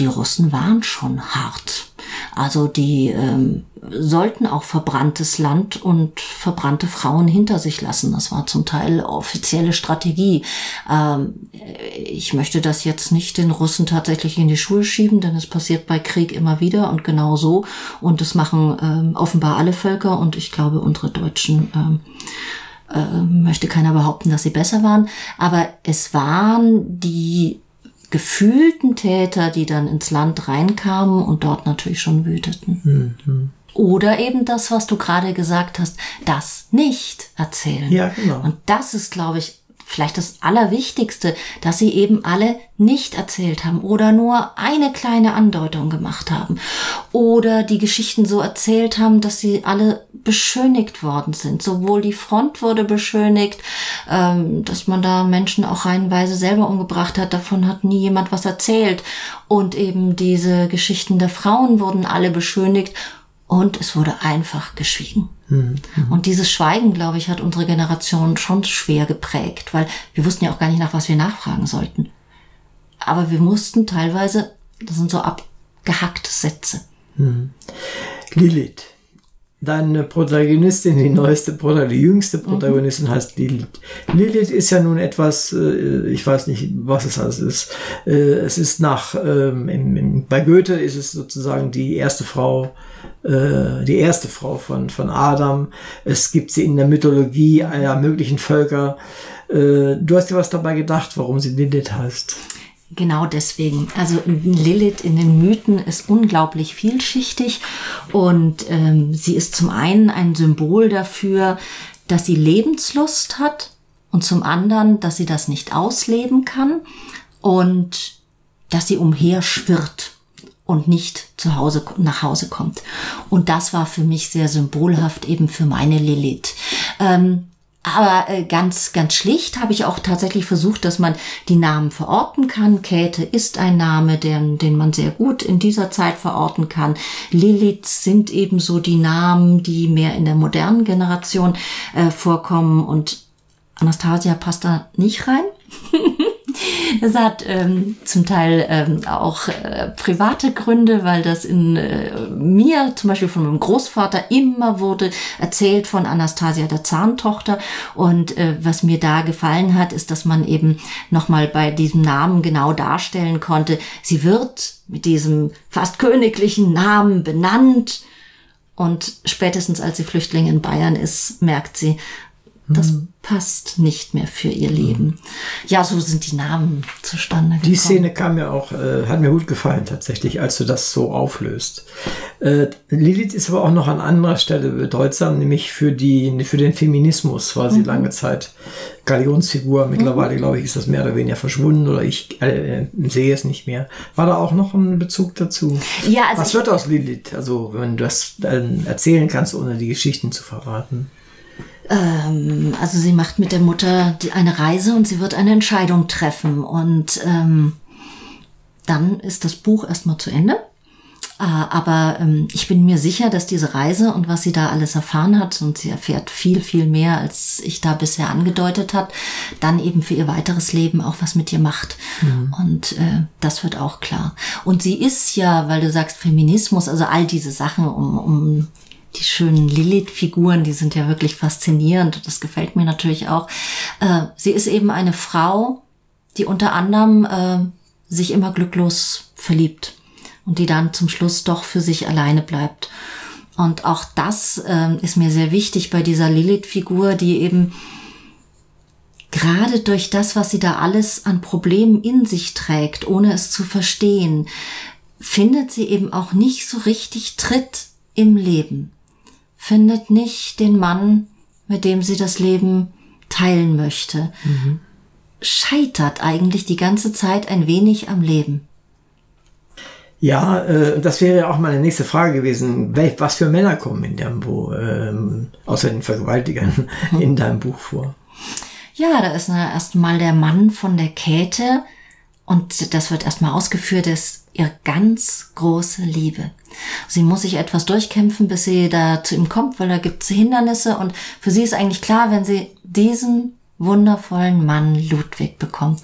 Die Russen waren schon hart. Also die ähm, sollten auch verbranntes Land und verbrannte Frauen hinter sich lassen. Das war zum Teil offizielle Strategie. Ähm, ich möchte das jetzt nicht den Russen tatsächlich in die Schuhe schieben, denn es passiert bei Krieg immer wieder und genau so. Und das machen ähm, offenbar alle Völker und ich glaube unsere Deutschen ähm, äh, möchte keiner behaupten, dass sie besser waren, aber es waren die gefühlten Täter, die dann ins Land reinkamen und dort natürlich schon wüteten. Mhm. Oder eben das, was du gerade gesagt hast, das nicht erzählen. Ja, genau. Und das ist, glaube ich, vielleicht das Allerwichtigste, dass sie eben alle nicht erzählt haben oder nur eine kleine Andeutung gemacht haben oder die Geschichten so erzählt haben, dass sie alle beschönigt worden sind. Sowohl die Front wurde beschönigt, ähm, dass man da Menschen auch reihenweise selber umgebracht hat, davon hat nie jemand was erzählt. Und eben diese Geschichten der Frauen wurden alle beschönigt und es wurde einfach geschwiegen. Mhm. Und dieses Schweigen, glaube ich, hat unsere Generation schon schwer geprägt, weil wir wussten ja auch gar nicht, nach was wir nachfragen sollten. Aber wir mussten teilweise, das sind so abgehackte Sätze. Mhm. Lilith, deine Protagonistin, die neueste Protagonistin, die jüngste mhm. Protagonistin heißt Lilith. Lilith ist ja nun etwas, äh, ich weiß nicht, was es alles ist. Äh, es ist nach, ähm, bei Goethe ist es sozusagen die erste Frau, äh, die erste Frau von, von Adam. Es gibt sie in der Mythologie aller möglichen Völker. Du hast dir was dabei gedacht, warum sie Lilith heißt? Genau deswegen. Also Lilith in den Mythen ist unglaublich vielschichtig und ähm, sie ist zum einen ein Symbol dafür, dass sie Lebenslust hat und zum anderen, dass sie das nicht ausleben kann und dass sie umherschwirrt und nicht zu Hause nach Hause kommt. Und das war für mich sehr symbolhaft eben für meine Lilith. Ähm, aber äh, ganz, ganz schlicht habe ich auch tatsächlich versucht, dass man die Namen verorten kann. Käthe ist ein Name, den, den man sehr gut in dieser Zeit verorten kann. Lilith sind ebenso die Namen, die mehr in der modernen Generation äh, vorkommen und Anastasia passt da nicht rein. (laughs) Das hat ähm, zum Teil ähm, auch äh, private Gründe, weil das in äh, mir, zum Beispiel von meinem Großvater, immer wurde erzählt von Anastasia, der Zahntochter. Und äh, was mir da gefallen hat, ist, dass man eben nochmal bei diesem Namen genau darstellen konnte, sie wird mit diesem fast königlichen Namen benannt. Und spätestens als sie Flüchtling in Bayern ist, merkt sie, das hm. passt nicht mehr für ihr Leben. Ja, so sind die Namen zustande gekommen. Die Szene kam mir auch, äh, hat mir gut gefallen tatsächlich, als du das so auflöst. Äh, Lilith ist aber auch noch an anderer Stelle bedeutsam, nämlich für, die, für den Feminismus war sie mhm. lange Zeit Galionsfigur. Mittlerweile, mhm. glaube ich, ist das mehr oder weniger verschwunden oder ich äh, sehe es nicht mehr. War da auch noch ein Bezug dazu? Ja, also Was wird aus Lilith? Also, wenn du das erzählen kannst, ohne die Geschichten zu verraten. Ähm, also sie macht mit der Mutter eine Reise und sie wird eine Entscheidung treffen. Und ähm, dann ist das Buch erstmal zu Ende. Äh, aber ähm, ich bin mir sicher, dass diese Reise und was sie da alles erfahren hat, und sie erfährt viel, viel mehr, als ich da bisher angedeutet hat, dann eben für ihr weiteres Leben auch was mit ihr macht. Mhm. Und äh, das wird auch klar. Und sie ist ja, weil du sagst Feminismus, also all diese Sachen um, um die schönen Lilith-Figuren, die sind ja wirklich faszinierend. Das gefällt mir natürlich auch. Äh, sie ist eben eine Frau, die unter anderem äh, sich immer glücklos verliebt und die dann zum Schluss doch für sich alleine bleibt. Und auch das äh, ist mir sehr wichtig bei dieser Lilith-Figur, die eben gerade durch das, was sie da alles an Problemen in sich trägt, ohne es zu verstehen, findet sie eben auch nicht so richtig Tritt im Leben findet nicht den Mann, mit dem sie das Leben teilen möchte. Mhm. Scheitert eigentlich die ganze Zeit ein wenig am Leben. Ja, äh, das wäre ja auch meine nächste Frage gewesen. Was für Männer kommen in deinem Buch, äh, außer den Vergewaltigern, (laughs) in deinem Buch vor? Ja, da ist erstmal der Mann von der Käthe und das wird erstmal ausgeführt, ist ihr ganz große Liebe. Sie muss sich etwas durchkämpfen, bis sie da zu ihm kommt, weil da gibt es Hindernisse und für sie ist eigentlich klar, wenn sie diesen wundervollen Mann Ludwig bekommt,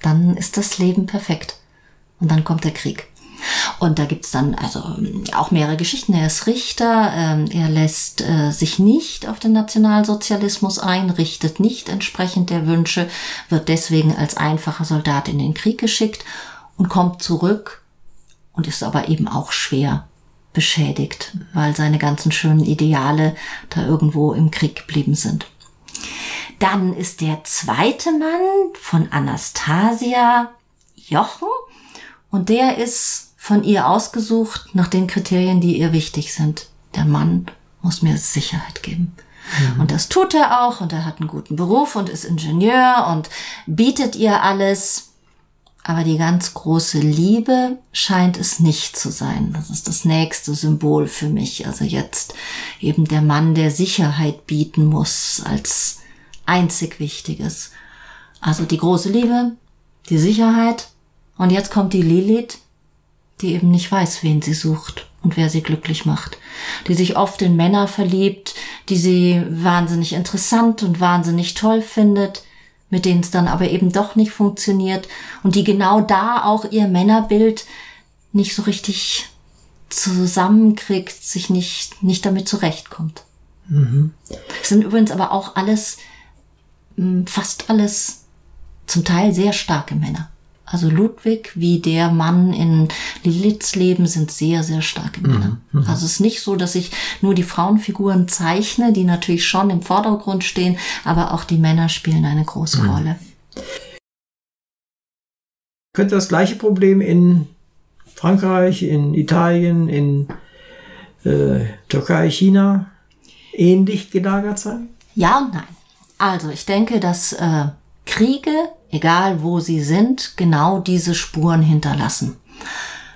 dann ist das Leben perfekt. Und dann kommt der Krieg. Und da gibt's dann also auch mehrere Geschichten. Er ist Richter, ähm, er lässt äh, sich nicht auf den Nationalsozialismus ein, richtet nicht entsprechend der Wünsche, wird deswegen als einfacher Soldat in den Krieg geschickt und kommt zurück und ist aber eben auch schwer beschädigt, weil seine ganzen schönen Ideale da irgendwo im Krieg geblieben sind. Dann ist der zweite Mann von Anastasia Jochen und der ist von ihr ausgesucht nach den Kriterien, die ihr wichtig sind. Der Mann muss mir Sicherheit geben. Mhm. Und das tut er auch und er hat einen guten Beruf und ist Ingenieur und bietet ihr alles. Aber die ganz große Liebe scheint es nicht zu sein. Das ist das nächste Symbol für mich. Also jetzt eben der Mann, der Sicherheit bieten muss als einzig Wichtiges. Also die große Liebe, die Sicherheit. Und jetzt kommt die Lilith, die eben nicht weiß, wen sie sucht und wer sie glücklich macht. Die sich oft in Männer verliebt, die sie wahnsinnig interessant und wahnsinnig toll findet, mit denen es dann aber eben doch nicht funktioniert und die genau da auch ihr Männerbild nicht so richtig zusammenkriegt, sich nicht, nicht damit zurechtkommt. Mhm. Es sind übrigens aber auch alles, fast alles zum Teil sehr starke Männer. Also Ludwig wie der Mann in Liliths Leben sind sehr, sehr starke Männer. Mhm. Also es ist nicht so, dass ich nur die Frauenfiguren zeichne, die natürlich schon im Vordergrund stehen, aber auch die Männer spielen eine große mhm. Rolle. Könnte das gleiche Problem in Frankreich, in Italien, in äh, Türkei, China ähnlich gelagert sein? Ja und nein. Also ich denke, dass äh, Kriege egal wo sie sind, genau diese Spuren hinterlassen.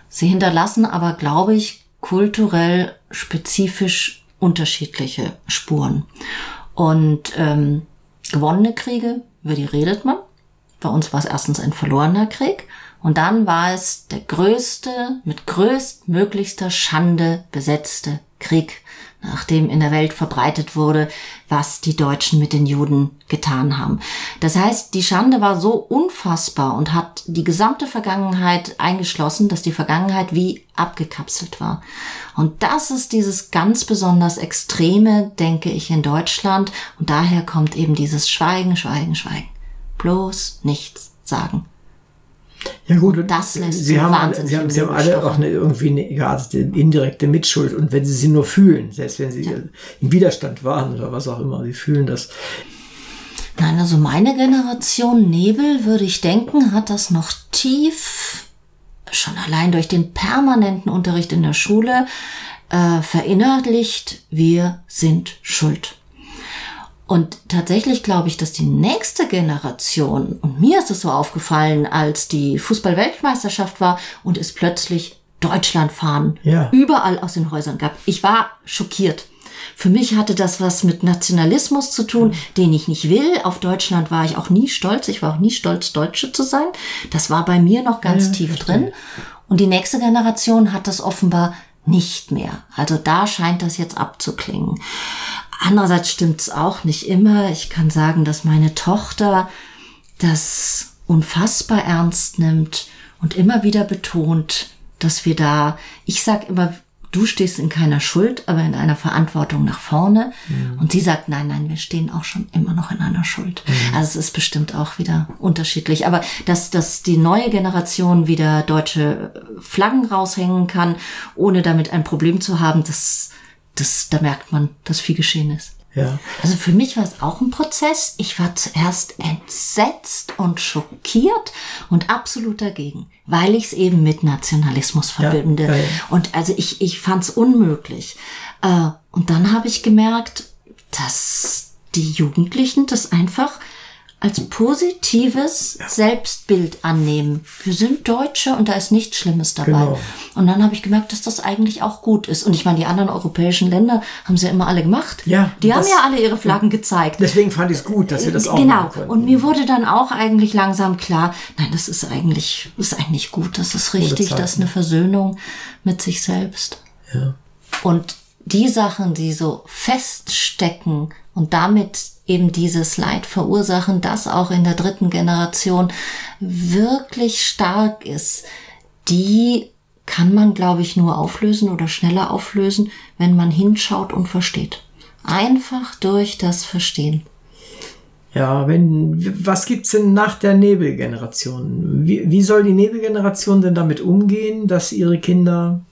Sie hinterlassen aber, glaube ich, kulturell spezifisch unterschiedliche Spuren. Und ähm, gewonnene Kriege, über die redet man. Bei uns war es erstens ein verlorener Krieg und dann war es der größte, mit größtmöglichster Schande besetzte Krieg nachdem in der Welt verbreitet wurde, was die Deutschen mit den Juden getan haben. Das heißt, die Schande war so unfassbar und hat die gesamte Vergangenheit eingeschlossen, dass die Vergangenheit wie abgekapselt war. Und das ist dieses ganz besonders Extreme, denke ich, in Deutschland. Und daher kommt eben dieses Schweigen, Schweigen, Schweigen. Bloß nichts sagen. Ja gut, und das lässt Sie haben, alle, Sie haben, Sie haben alle auch eine, irgendwie eine geartete indirekte Mitschuld und wenn Sie sie nur fühlen, selbst wenn Sie ja. im Widerstand waren oder was auch immer, Sie fühlen das. Nein, also meine Generation Nebel, würde ich denken, hat das noch tief, schon allein durch den permanenten Unterricht in der Schule, äh, verinnerlicht, wir sind schuld. Und tatsächlich glaube ich, dass die nächste Generation, und mir ist es so aufgefallen, als die Fußball-Weltmeisterschaft war und es plötzlich Deutschland fahren ja. überall aus den Häusern gab. Ich war schockiert. Für mich hatte das was mit Nationalismus zu tun, den ich nicht will. Auf Deutschland war ich auch nie stolz. Ich war auch nie stolz, Deutsche zu sein. Das war bei mir noch ganz ja, tief drin. Und die nächste Generation hat das offenbar nicht mehr. Also da scheint das jetzt abzuklingen. Andererseits stimmt's auch nicht immer. Ich kann sagen, dass meine Tochter das unfassbar ernst nimmt und immer wieder betont, dass wir da, ich sag immer, du stehst in keiner Schuld, aber in einer Verantwortung nach vorne. Mhm. Und sie sagt, nein, nein, wir stehen auch schon immer noch in einer Schuld. Mhm. Also es ist bestimmt auch wieder unterschiedlich. Aber dass, dass die neue Generation wieder deutsche Flaggen raushängen kann, ohne damit ein Problem zu haben, das das, da merkt man, dass viel geschehen ist. Ja. Also für mich war es auch ein Prozess. Ich war zuerst entsetzt und schockiert und absolut dagegen, weil ich es eben mit Nationalismus verbinde. Ja, und also ich, ich fand es unmöglich. Äh, und dann habe ich gemerkt, dass die Jugendlichen das einfach als positives ja. Selbstbild annehmen. Wir sind Deutsche und da ist nichts Schlimmes dabei. Genau. Und dann habe ich gemerkt, dass das eigentlich auch gut ist. Und ich meine, die anderen europäischen Länder haben sie ja immer alle gemacht. Ja, die haben ja alle ihre Flaggen gezeigt. Deswegen fand ich es gut, dass wir das auch Genau. Und mir wurde dann auch eigentlich langsam klar, nein, das ist eigentlich, ist eigentlich gut, das ist richtig, das ist eine Versöhnung mit sich selbst. Ja. Und die Sachen, die so feststecken und damit eben dieses Leid verursachen, das auch in der dritten Generation wirklich stark ist, die kann man, glaube ich, nur auflösen oder schneller auflösen, wenn man hinschaut und versteht. Einfach durch das Verstehen. Ja, wenn, was gibt's denn nach der Nebelgeneration? Wie, wie soll die Nebelgeneration denn damit umgehen, dass ihre Kinder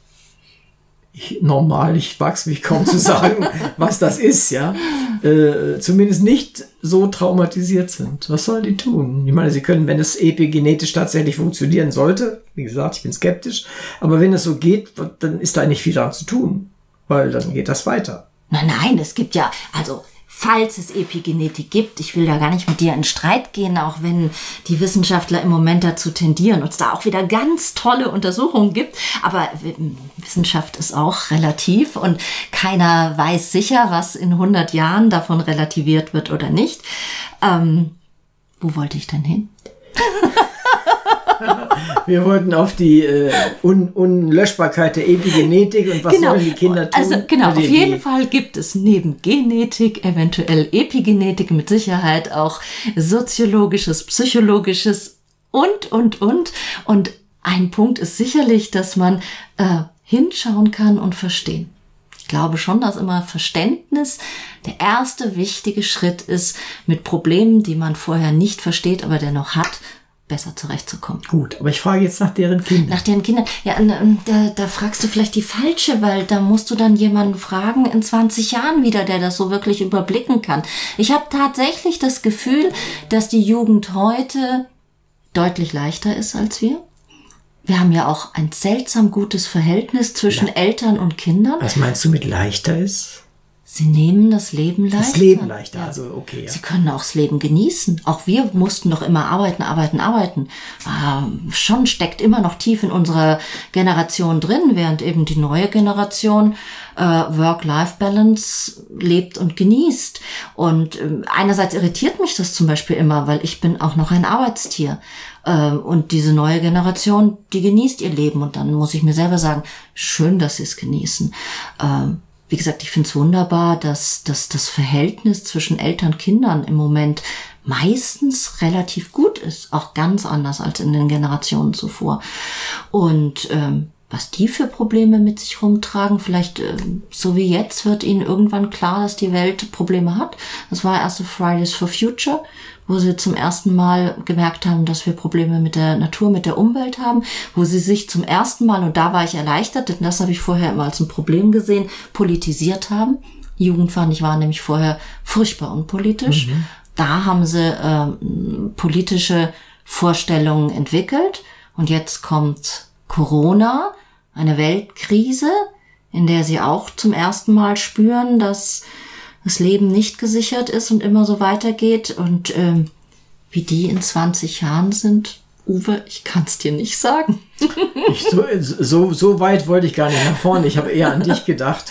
ich, normal, ich wachs mich kaum zu sagen, (laughs) was das ist, ja, äh, zumindest nicht so traumatisiert sind. Was sollen die tun? Ich meine, sie können, wenn es epigenetisch tatsächlich funktionieren sollte, wie gesagt, ich bin skeptisch, aber wenn es so geht, dann ist da nicht viel daran zu tun. weil dann geht das weiter. Nein, nein, es gibt ja, also falls es Epigenetik gibt. Ich will da gar nicht mit dir in Streit gehen, auch wenn die Wissenschaftler im Moment dazu tendieren und es da auch wieder ganz tolle Untersuchungen gibt. Aber Wissenschaft ist auch relativ und keiner weiß sicher, was in 100 Jahren davon relativiert wird oder nicht. Ähm, wo wollte ich denn hin? (laughs) (laughs) Wir wollten auf die äh, Un Unlöschbarkeit der Epigenetik und was genau. sollen die Kinder tun? Also genau, auf jeden die... Fall gibt es neben Genetik eventuell Epigenetik mit Sicherheit auch soziologisches, psychologisches und, und, und. Und ein Punkt ist sicherlich, dass man äh, hinschauen kann und verstehen. Ich glaube schon, dass immer Verständnis der erste wichtige Schritt ist, mit Problemen, die man vorher nicht versteht, aber dennoch hat, besser zurechtzukommen. Gut, aber ich frage jetzt nach deren Kindern. Nach deren Kindern. Ja, da, da fragst du vielleicht die falsche, weil da musst du dann jemanden fragen in 20 Jahren wieder, der das so wirklich überblicken kann. Ich habe tatsächlich das Gefühl, dass die Jugend heute deutlich leichter ist als wir. Wir haben ja auch ein seltsam gutes Verhältnis zwischen ja. Eltern und Kindern. Was meinst du mit leichter ist? Sie nehmen das Leben leichter. Das Leben leichter, ja. also okay. Ja. Sie können auch das Leben genießen. Auch wir mussten doch immer arbeiten, arbeiten, arbeiten. Ähm, schon steckt immer noch tief in unserer Generation drin, während eben die neue Generation äh, Work-Life-Balance lebt und genießt. Und äh, einerseits irritiert mich das zum Beispiel immer, weil ich bin auch noch ein Arbeitstier. Äh, und diese neue Generation, die genießt ihr Leben. Und dann muss ich mir selber sagen, schön, dass sie es genießen. Ähm, wie gesagt, ich finde es wunderbar, dass, dass das Verhältnis zwischen Eltern und Kindern im Moment meistens relativ gut ist, auch ganz anders als in den Generationen zuvor. Und ähm, was die für Probleme mit sich rumtragen, vielleicht äh, so wie jetzt wird ihnen irgendwann klar, dass die Welt Probleme hat. Das war erste Fridays for Future, wo sie zum ersten Mal gemerkt haben, dass wir Probleme mit der Natur, mit der Umwelt haben, wo sie sich zum ersten Mal, und da war ich erleichtert, denn das habe ich vorher immer als ein Problem gesehen, politisiert haben. Jugend fand ich war nämlich vorher furchtbar unpolitisch. Mhm. Da haben sie äh, politische Vorstellungen entwickelt und jetzt kommt Corona, eine Weltkrise, in der sie auch zum ersten Mal spüren, dass das Leben nicht gesichert ist und immer so weitergeht. Und ähm, wie die in 20 Jahren sind, Uwe, ich kann es dir nicht sagen. (laughs) ich, so, so, so weit wollte ich gar nicht nach vorne. Ich habe eher an dich gedacht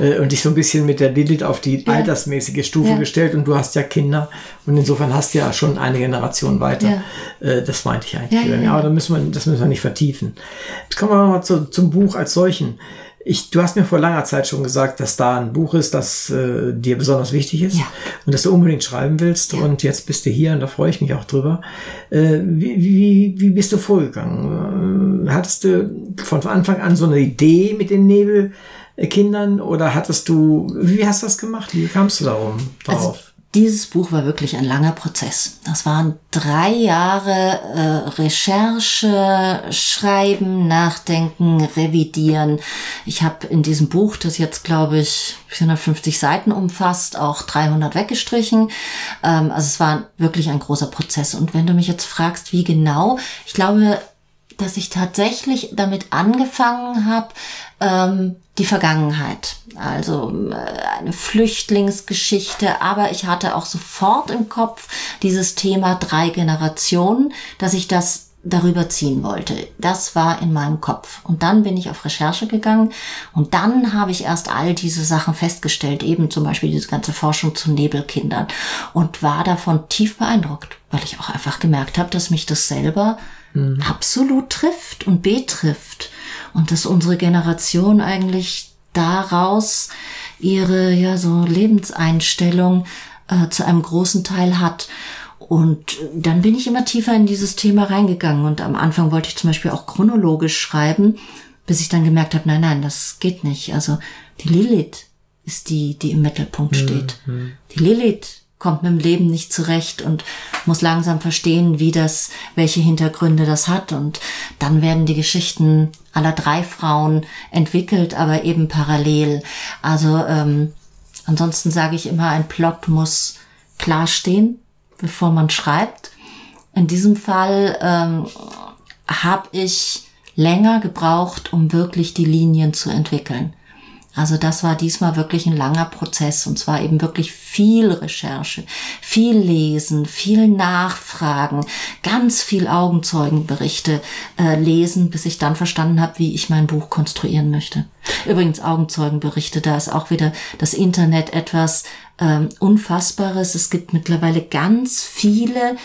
äh, und dich so ein bisschen mit der Lilith auf die ja. altersmäßige Stufe ja. gestellt. Und du hast ja Kinder und insofern hast du ja schon eine Generation weiter. Ja. Äh, das meinte ich eigentlich. Ja, Aber da müssen wir, das müssen wir nicht vertiefen. Jetzt kommen wir mal zu, zum Buch als solchen. Ich, du hast mir vor langer Zeit schon gesagt, dass da ein Buch ist, das äh, dir besonders wichtig ist ja. und das du unbedingt schreiben willst. Ja. Und jetzt bist du hier und da freue ich mich auch drüber. Äh, wie, wie, wie bist du vorgegangen? Äh, hattest du von Anfang an so eine Idee mit den Nebelkindern oder hattest du, wie hast du das gemacht? Wie kamst du darum drauf? Also dieses Buch war wirklich ein langer Prozess. Das waren drei Jahre äh, Recherche, Schreiben, Nachdenken, Revidieren. Ich habe in diesem Buch, das jetzt glaube ich 450 Seiten umfasst, auch 300 weggestrichen. Ähm, also es war wirklich ein großer Prozess. Und wenn du mich jetzt fragst, wie genau, ich glaube, dass ich tatsächlich damit angefangen habe, ähm, die Vergangenheit, also äh, eine Flüchtlingsgeschichte, aber ich hatte auch sofort im Kopf dieses Thema drei Generationen, dass ich das darüber ziehen wollte. Das war in meinem Kopf. Und dann bin ich auf Recherche gegangen und dann habe ich erst all diese Sachen festgestellt, eben zum Beispiel diese ganze Forschung zu Nebelkindern und war davon tief beeindruckt, weil ich auch einfach gemerkt habe, dass mich das selber mhm. absolut trifft und betrifft und dass unsere Generation eigentlich daraus ihre ja so Lebenseinstellung äh, zu einem großen Teil hat. Und dann bin ich immer tiefer in dieses Thema reingegangen und am Anfang wollte ich zum Beispiel auch chronologisch schreiben, bis ich dann gemerkt habe, nein, nein, das geht nicht. Also die Lilith ist die, die im Mittelpunkt mhm. steht. Mhm. Die Lilith kommt mit dem Leben nicht zurecht und muss langsam verstehen, wie das, welche Hintergründe das hat. Und dann werden die Geschichten aller drei Frauen entwickelt, aber eben parallel. Also ähm, ansonsten sage ich immer, ein Plot muss klar stehen, bevor man schreibt. In diesem Fall ähm, habe ich länger gebraucht, um wirklich die Linien zu entwickeln. Also das war diesmal wirklich ein langer Prozess und zwar eben wirklich viel Recherche, viel Lesen, viel Nachfragen, ganz viel Augenzeugenberichte äh, lesen, bis ich dann verstanden habe, wie ich mein Buch konstruieren möchte. Übrigens Augenzeugenberichte, da ist auch wieder das Internet etwas ähm, Unfassbares. Es gibt mittlerweile ganz viele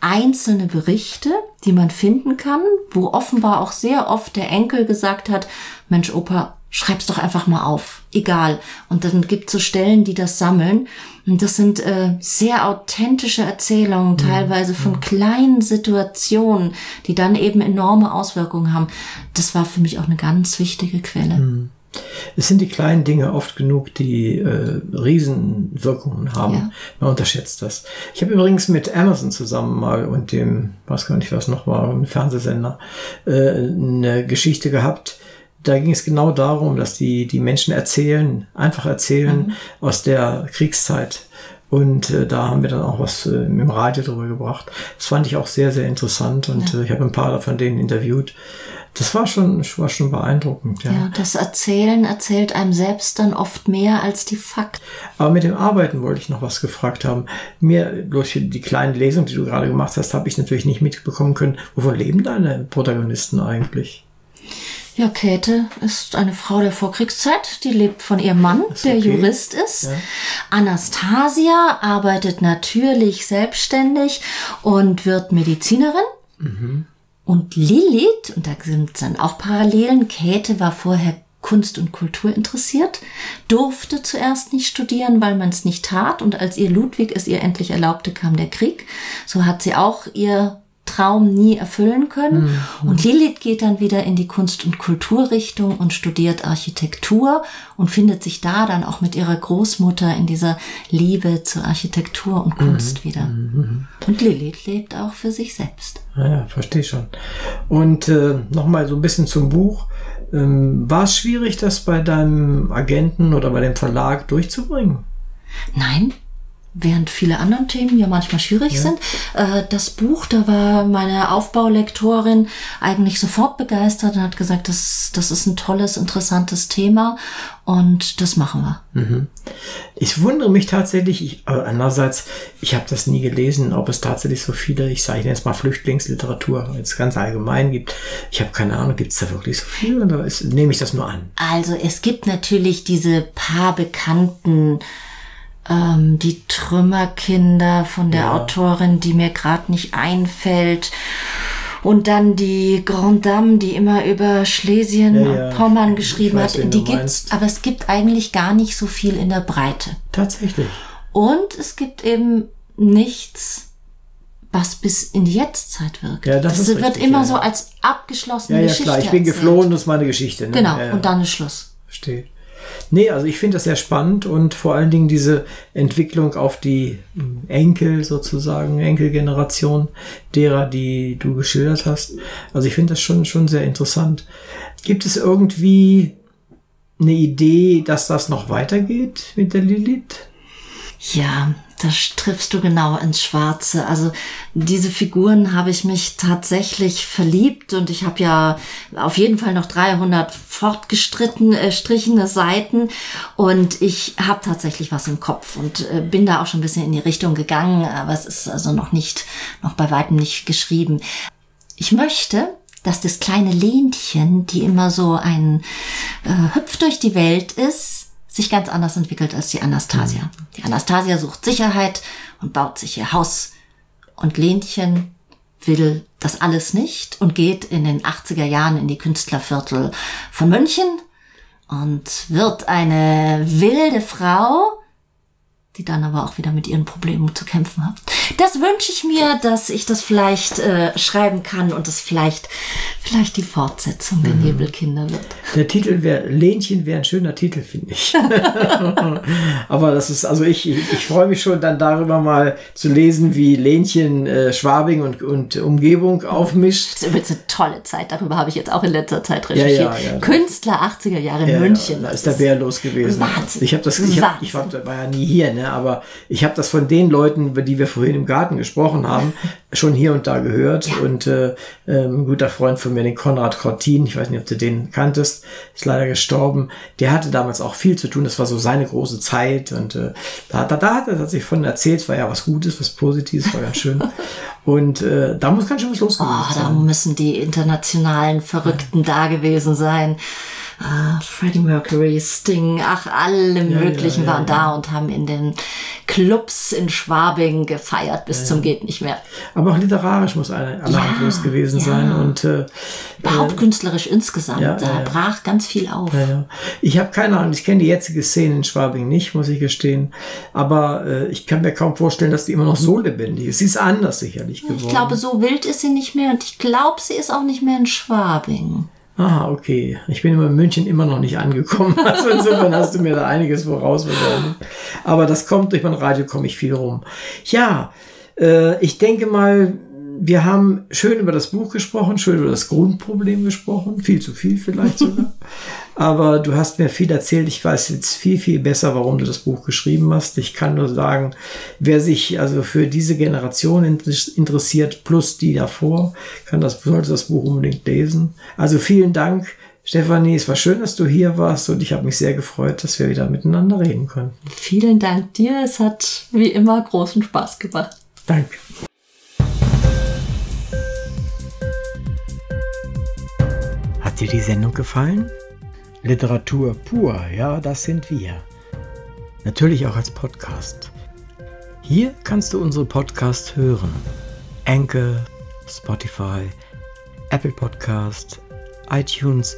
einzelne Berichte, die man finden kann, wo offenbar auch sehr oft der Enkel gesagt hat, Mensch, Opa, schreib's doch einfach mal auf, egal. Und dann gibt es so Stellen, die das sammeln. Und das sind äh, sehr authentische Erzählungen, teilweise von kleinen Situationen, die dann eben enorme Auswirkungen haben. Das war für mich auch eine ganz wichtige Quelle. Es sind die kleinen Dinge oft genug, die äh, Riesenwirkungen haben. Ja. Man unterschätzt das. Ich habe übrigens mit Amazon zusammen mal und dem, weiß gar nicht was noch war, einem Fernsehsender, äh, eine Geschichte gehabt. Da ging es genau darum, dass die, die Menschen erzählen, einfach erzählen aus der Kriegszeit. Und äh, da haben wir dann auch was äh, im Radio drüber gebracht. Das fand ich auch sehr, sehr interessant und äh, ich habe ein paar von denen interviewt. Das war schon, war schon beeindruckend, ja. Ja, das Erzählen erzählt einem selbst dann oft mehr als die Fakten. Aber mit dem Arbeiten wollte ich noch was gefragt haben. Mir, durch die kleine Lesung, die du gerade gemacht hast, habe ich natürlich nicht mitbekommen können, wovon leben deine Protagonisten eigentlich? Ja, Käthe ist eine Frau der Vorkriegszeit, die lebt von ihrem Mann, der okay. Jurist ist. Ja. Anastasia arbeitet natürlich selbstständig und wird Medizinerin. Und Lilith, und da sind dann auch Parallelen, Käthe war vorher Kunst und Kultur interessiert, durfte zuerst nicht studieren, weil man es nicht tat. Und als ihr Ludwig es ihr endlich erlaubte, kam der Krieg. So hat sie auch ihr Traum nie erfüllen können. Und Lilith geht dann wieder in die Kunst- und Kulturrichtung und studiert Architektur und findet sich da dann auch mit ihrer Großmutter in dieser Liebe zur Architektur und Kunst wieder. Und Lilith lebt auch für sich selbst. Ja, ja verstehe schon. Und äh, nochmal so ein bisschen zum Buch. Ähm, war es schwierig, das bei deinem Agenten oder bei dem Verlag durchzubringen? Nein, während viele andere Themen ja manchmal schwierig sind. Äh, das Buch, da war meine Aufbaulektorin eigentlich sofort begeistert und hat gesagt, das, das ist ein tolles, interessantes Thema und das machen wir. Ich wundere mich tatsächlich, ich, aber andererseits, ich habe das nie gelesen, ob es tatsächlich so viele, ich sage jetzt mal Flüchtlingsliteratur, jetzt ganz allgemein gibt. Ich habe keine Ahnung, gibt es da wirklich so viel oder ist, nehme ich das nur an? Also es gibt natürlich diese paar bekannten, ähm, die Trümmerkinder von der Ja. Autorin, die mir gerade nicht einfällt. Und dann die Grand Dame, die immer über Schlesien Ja, ja. und Pommern geschrieben weiß, hat. Die gibt's, meinst. aber es gibt eigentlich gar nicht so viel in der Breite. Tatsächlich. Und es gibt eben nichts, was bis in die Jetztzeit wirkt. Ja, das ist wird richtig, immer ja, so ja. als abgeschlossene Ja, ja, Geschichte klar, ich bin erzählt. geflohen, das ist meine Geschichte. Ne? Genau, ja, ja. und dann ist Schluss. Verstehe. Nee, also ich finde das sehr spannend und vor allen Dingen diese Entwicklung auf die mm, Enkel sozusagen, Enkelgeneration derer, die du geschildert hast. Also ich finde das schon, schon sehr interessant. Gibt es irgendwie eine Idee, dass das noch weitergeht mit der Lilith? Ja, da triffst du genau ins Schwarze. Also diese Figuren habe ich mich tatsächlich verliebt und ich habe ja auf jeden Fall noch 300 fortgestritten äh, strichene Seiten und ich habe tatsächlich was im Kopf und äh, bin da auch schon ein bisschen in die Richtung gegangen, aber es ist also noch nicht, noch bei weitem nicht geschrieben. Ich möchte, dass das kleine Lenchen, die immer so ein äh, hüpft durch die Welt ist, sich ganz anders entwickelt als die Anastasia. Die Anastasia sucht Sicherheit und baut sich ihr Haus. Und Lenchen will das alles nicht und geht in den 80er Jahren in die Künstlerviertel von München und wird eine wilde Frau, die dann aber auch wieder mit ihren Problemen zu kämpfen hat. Das wünsche ich mir, dass ich das vielleicht äh, schreiben kann und es vielleicht, vielleicht die Fortsetzung der Nebelkinder wird. Der Titel wäre, Lenchen wäre ein schöner Titel, finde ich. (laughs) Aber das ist, also ich, ich, ich freue mich schon dann darüber mal zu lesen, wie Lenchen äh, Schwabing und, und Umgebung aufmischt. Das ist übrigens eine tolle Zeit, darüber habe ich jetzt auch in letzter Zeit Ja, recherchiert. ja, ja. Künstler 80er Jahre in Ja, München. Ja, da das ist der Bär los gewesen. Wahnsinn. Ich habe das, ich, hab, ich war, war ja nie hier, ne? Aber ich habe das von den Leuten, über die wir vorhin im Garten gesprochen haben, (laughs) schon hier und da gehört. Ja. Und äh, ähm, ein guter Freund von mir, den Konrad Cortin, ich weiß nicht, ob du den kanntest, ist leider gestorben. Der hatte damals auch viel zu tun. Das war so seine große Zeit. Und äh, da, da, da hat er sich von erzählt, war ja was Gutes, was Positives, war ganz schön. (laughs) Und äh, da muss ganz schön was losgehen. Oh, da müssen die internationalen Verrückten ja. da gewesen sein ah, Freddie Mercury, Sting, ach, alle möglichen ja, ja, waren da und haben in den Clubs in Schwabing gefeiert bis zum geht nicht mehr. Aber auch literarisch muss eine allerhand gewesen sein und äh, überhaupt äh, künstlerisch insgesamt. da brach ganz viel auf. Ich habe keine Ahnung, ich kenne die jetzige Szene in Schwabing nicht, muss ich gestehen. Aber äh, ich kann mir kaum vorstellen, dass die immer noch so lebendig ist. Sie ist anders sicherlich geworden. Ich glaube, so wild ist sie nicht mehr und ich glaube, sie ist auch nicht mehr in Schwabing. Ah, okay. Ich bin in München immer noch nicht angekommen. (laughs) Also insofern hast du mir da einiges voraus. Aber das kommt, durch mein Radio komme ich viel rum. Ja, äh, ich denke mal, wir haben schön über das Buch gesprochen, schön über das Grundproblem gesprochen, viel zu viel vielleicht sogar. (laughs) Aber du hast mir viel erzählt. Ich weiß jetzt viel, viel besser, warum du das Buch geschrieben hast. Ich kann nur sagen, wer sich also für diese Generation interessiert, plus die davor, kann das, sollte das Buch unbedingt lesen. Also vielen Dank. Stefanie, es war schön, dass du hier warst und ich habe mich sehr gefreut, dass wir wieder miteinander reden konnten. Vielen Dank dir. Es hat wie immer großen Spaß gemacht. Danke. Hat dir die Sendung gefallen? Literatur pur, ja, das sind wir. Natürlich auch als Podcast. Hier kannst du unsere Podcasts hören. Anchor, Spotify, Apple Podcast, iTunes,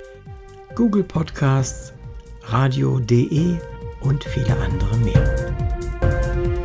Google Podcasts, radio.de und viele andere mehr.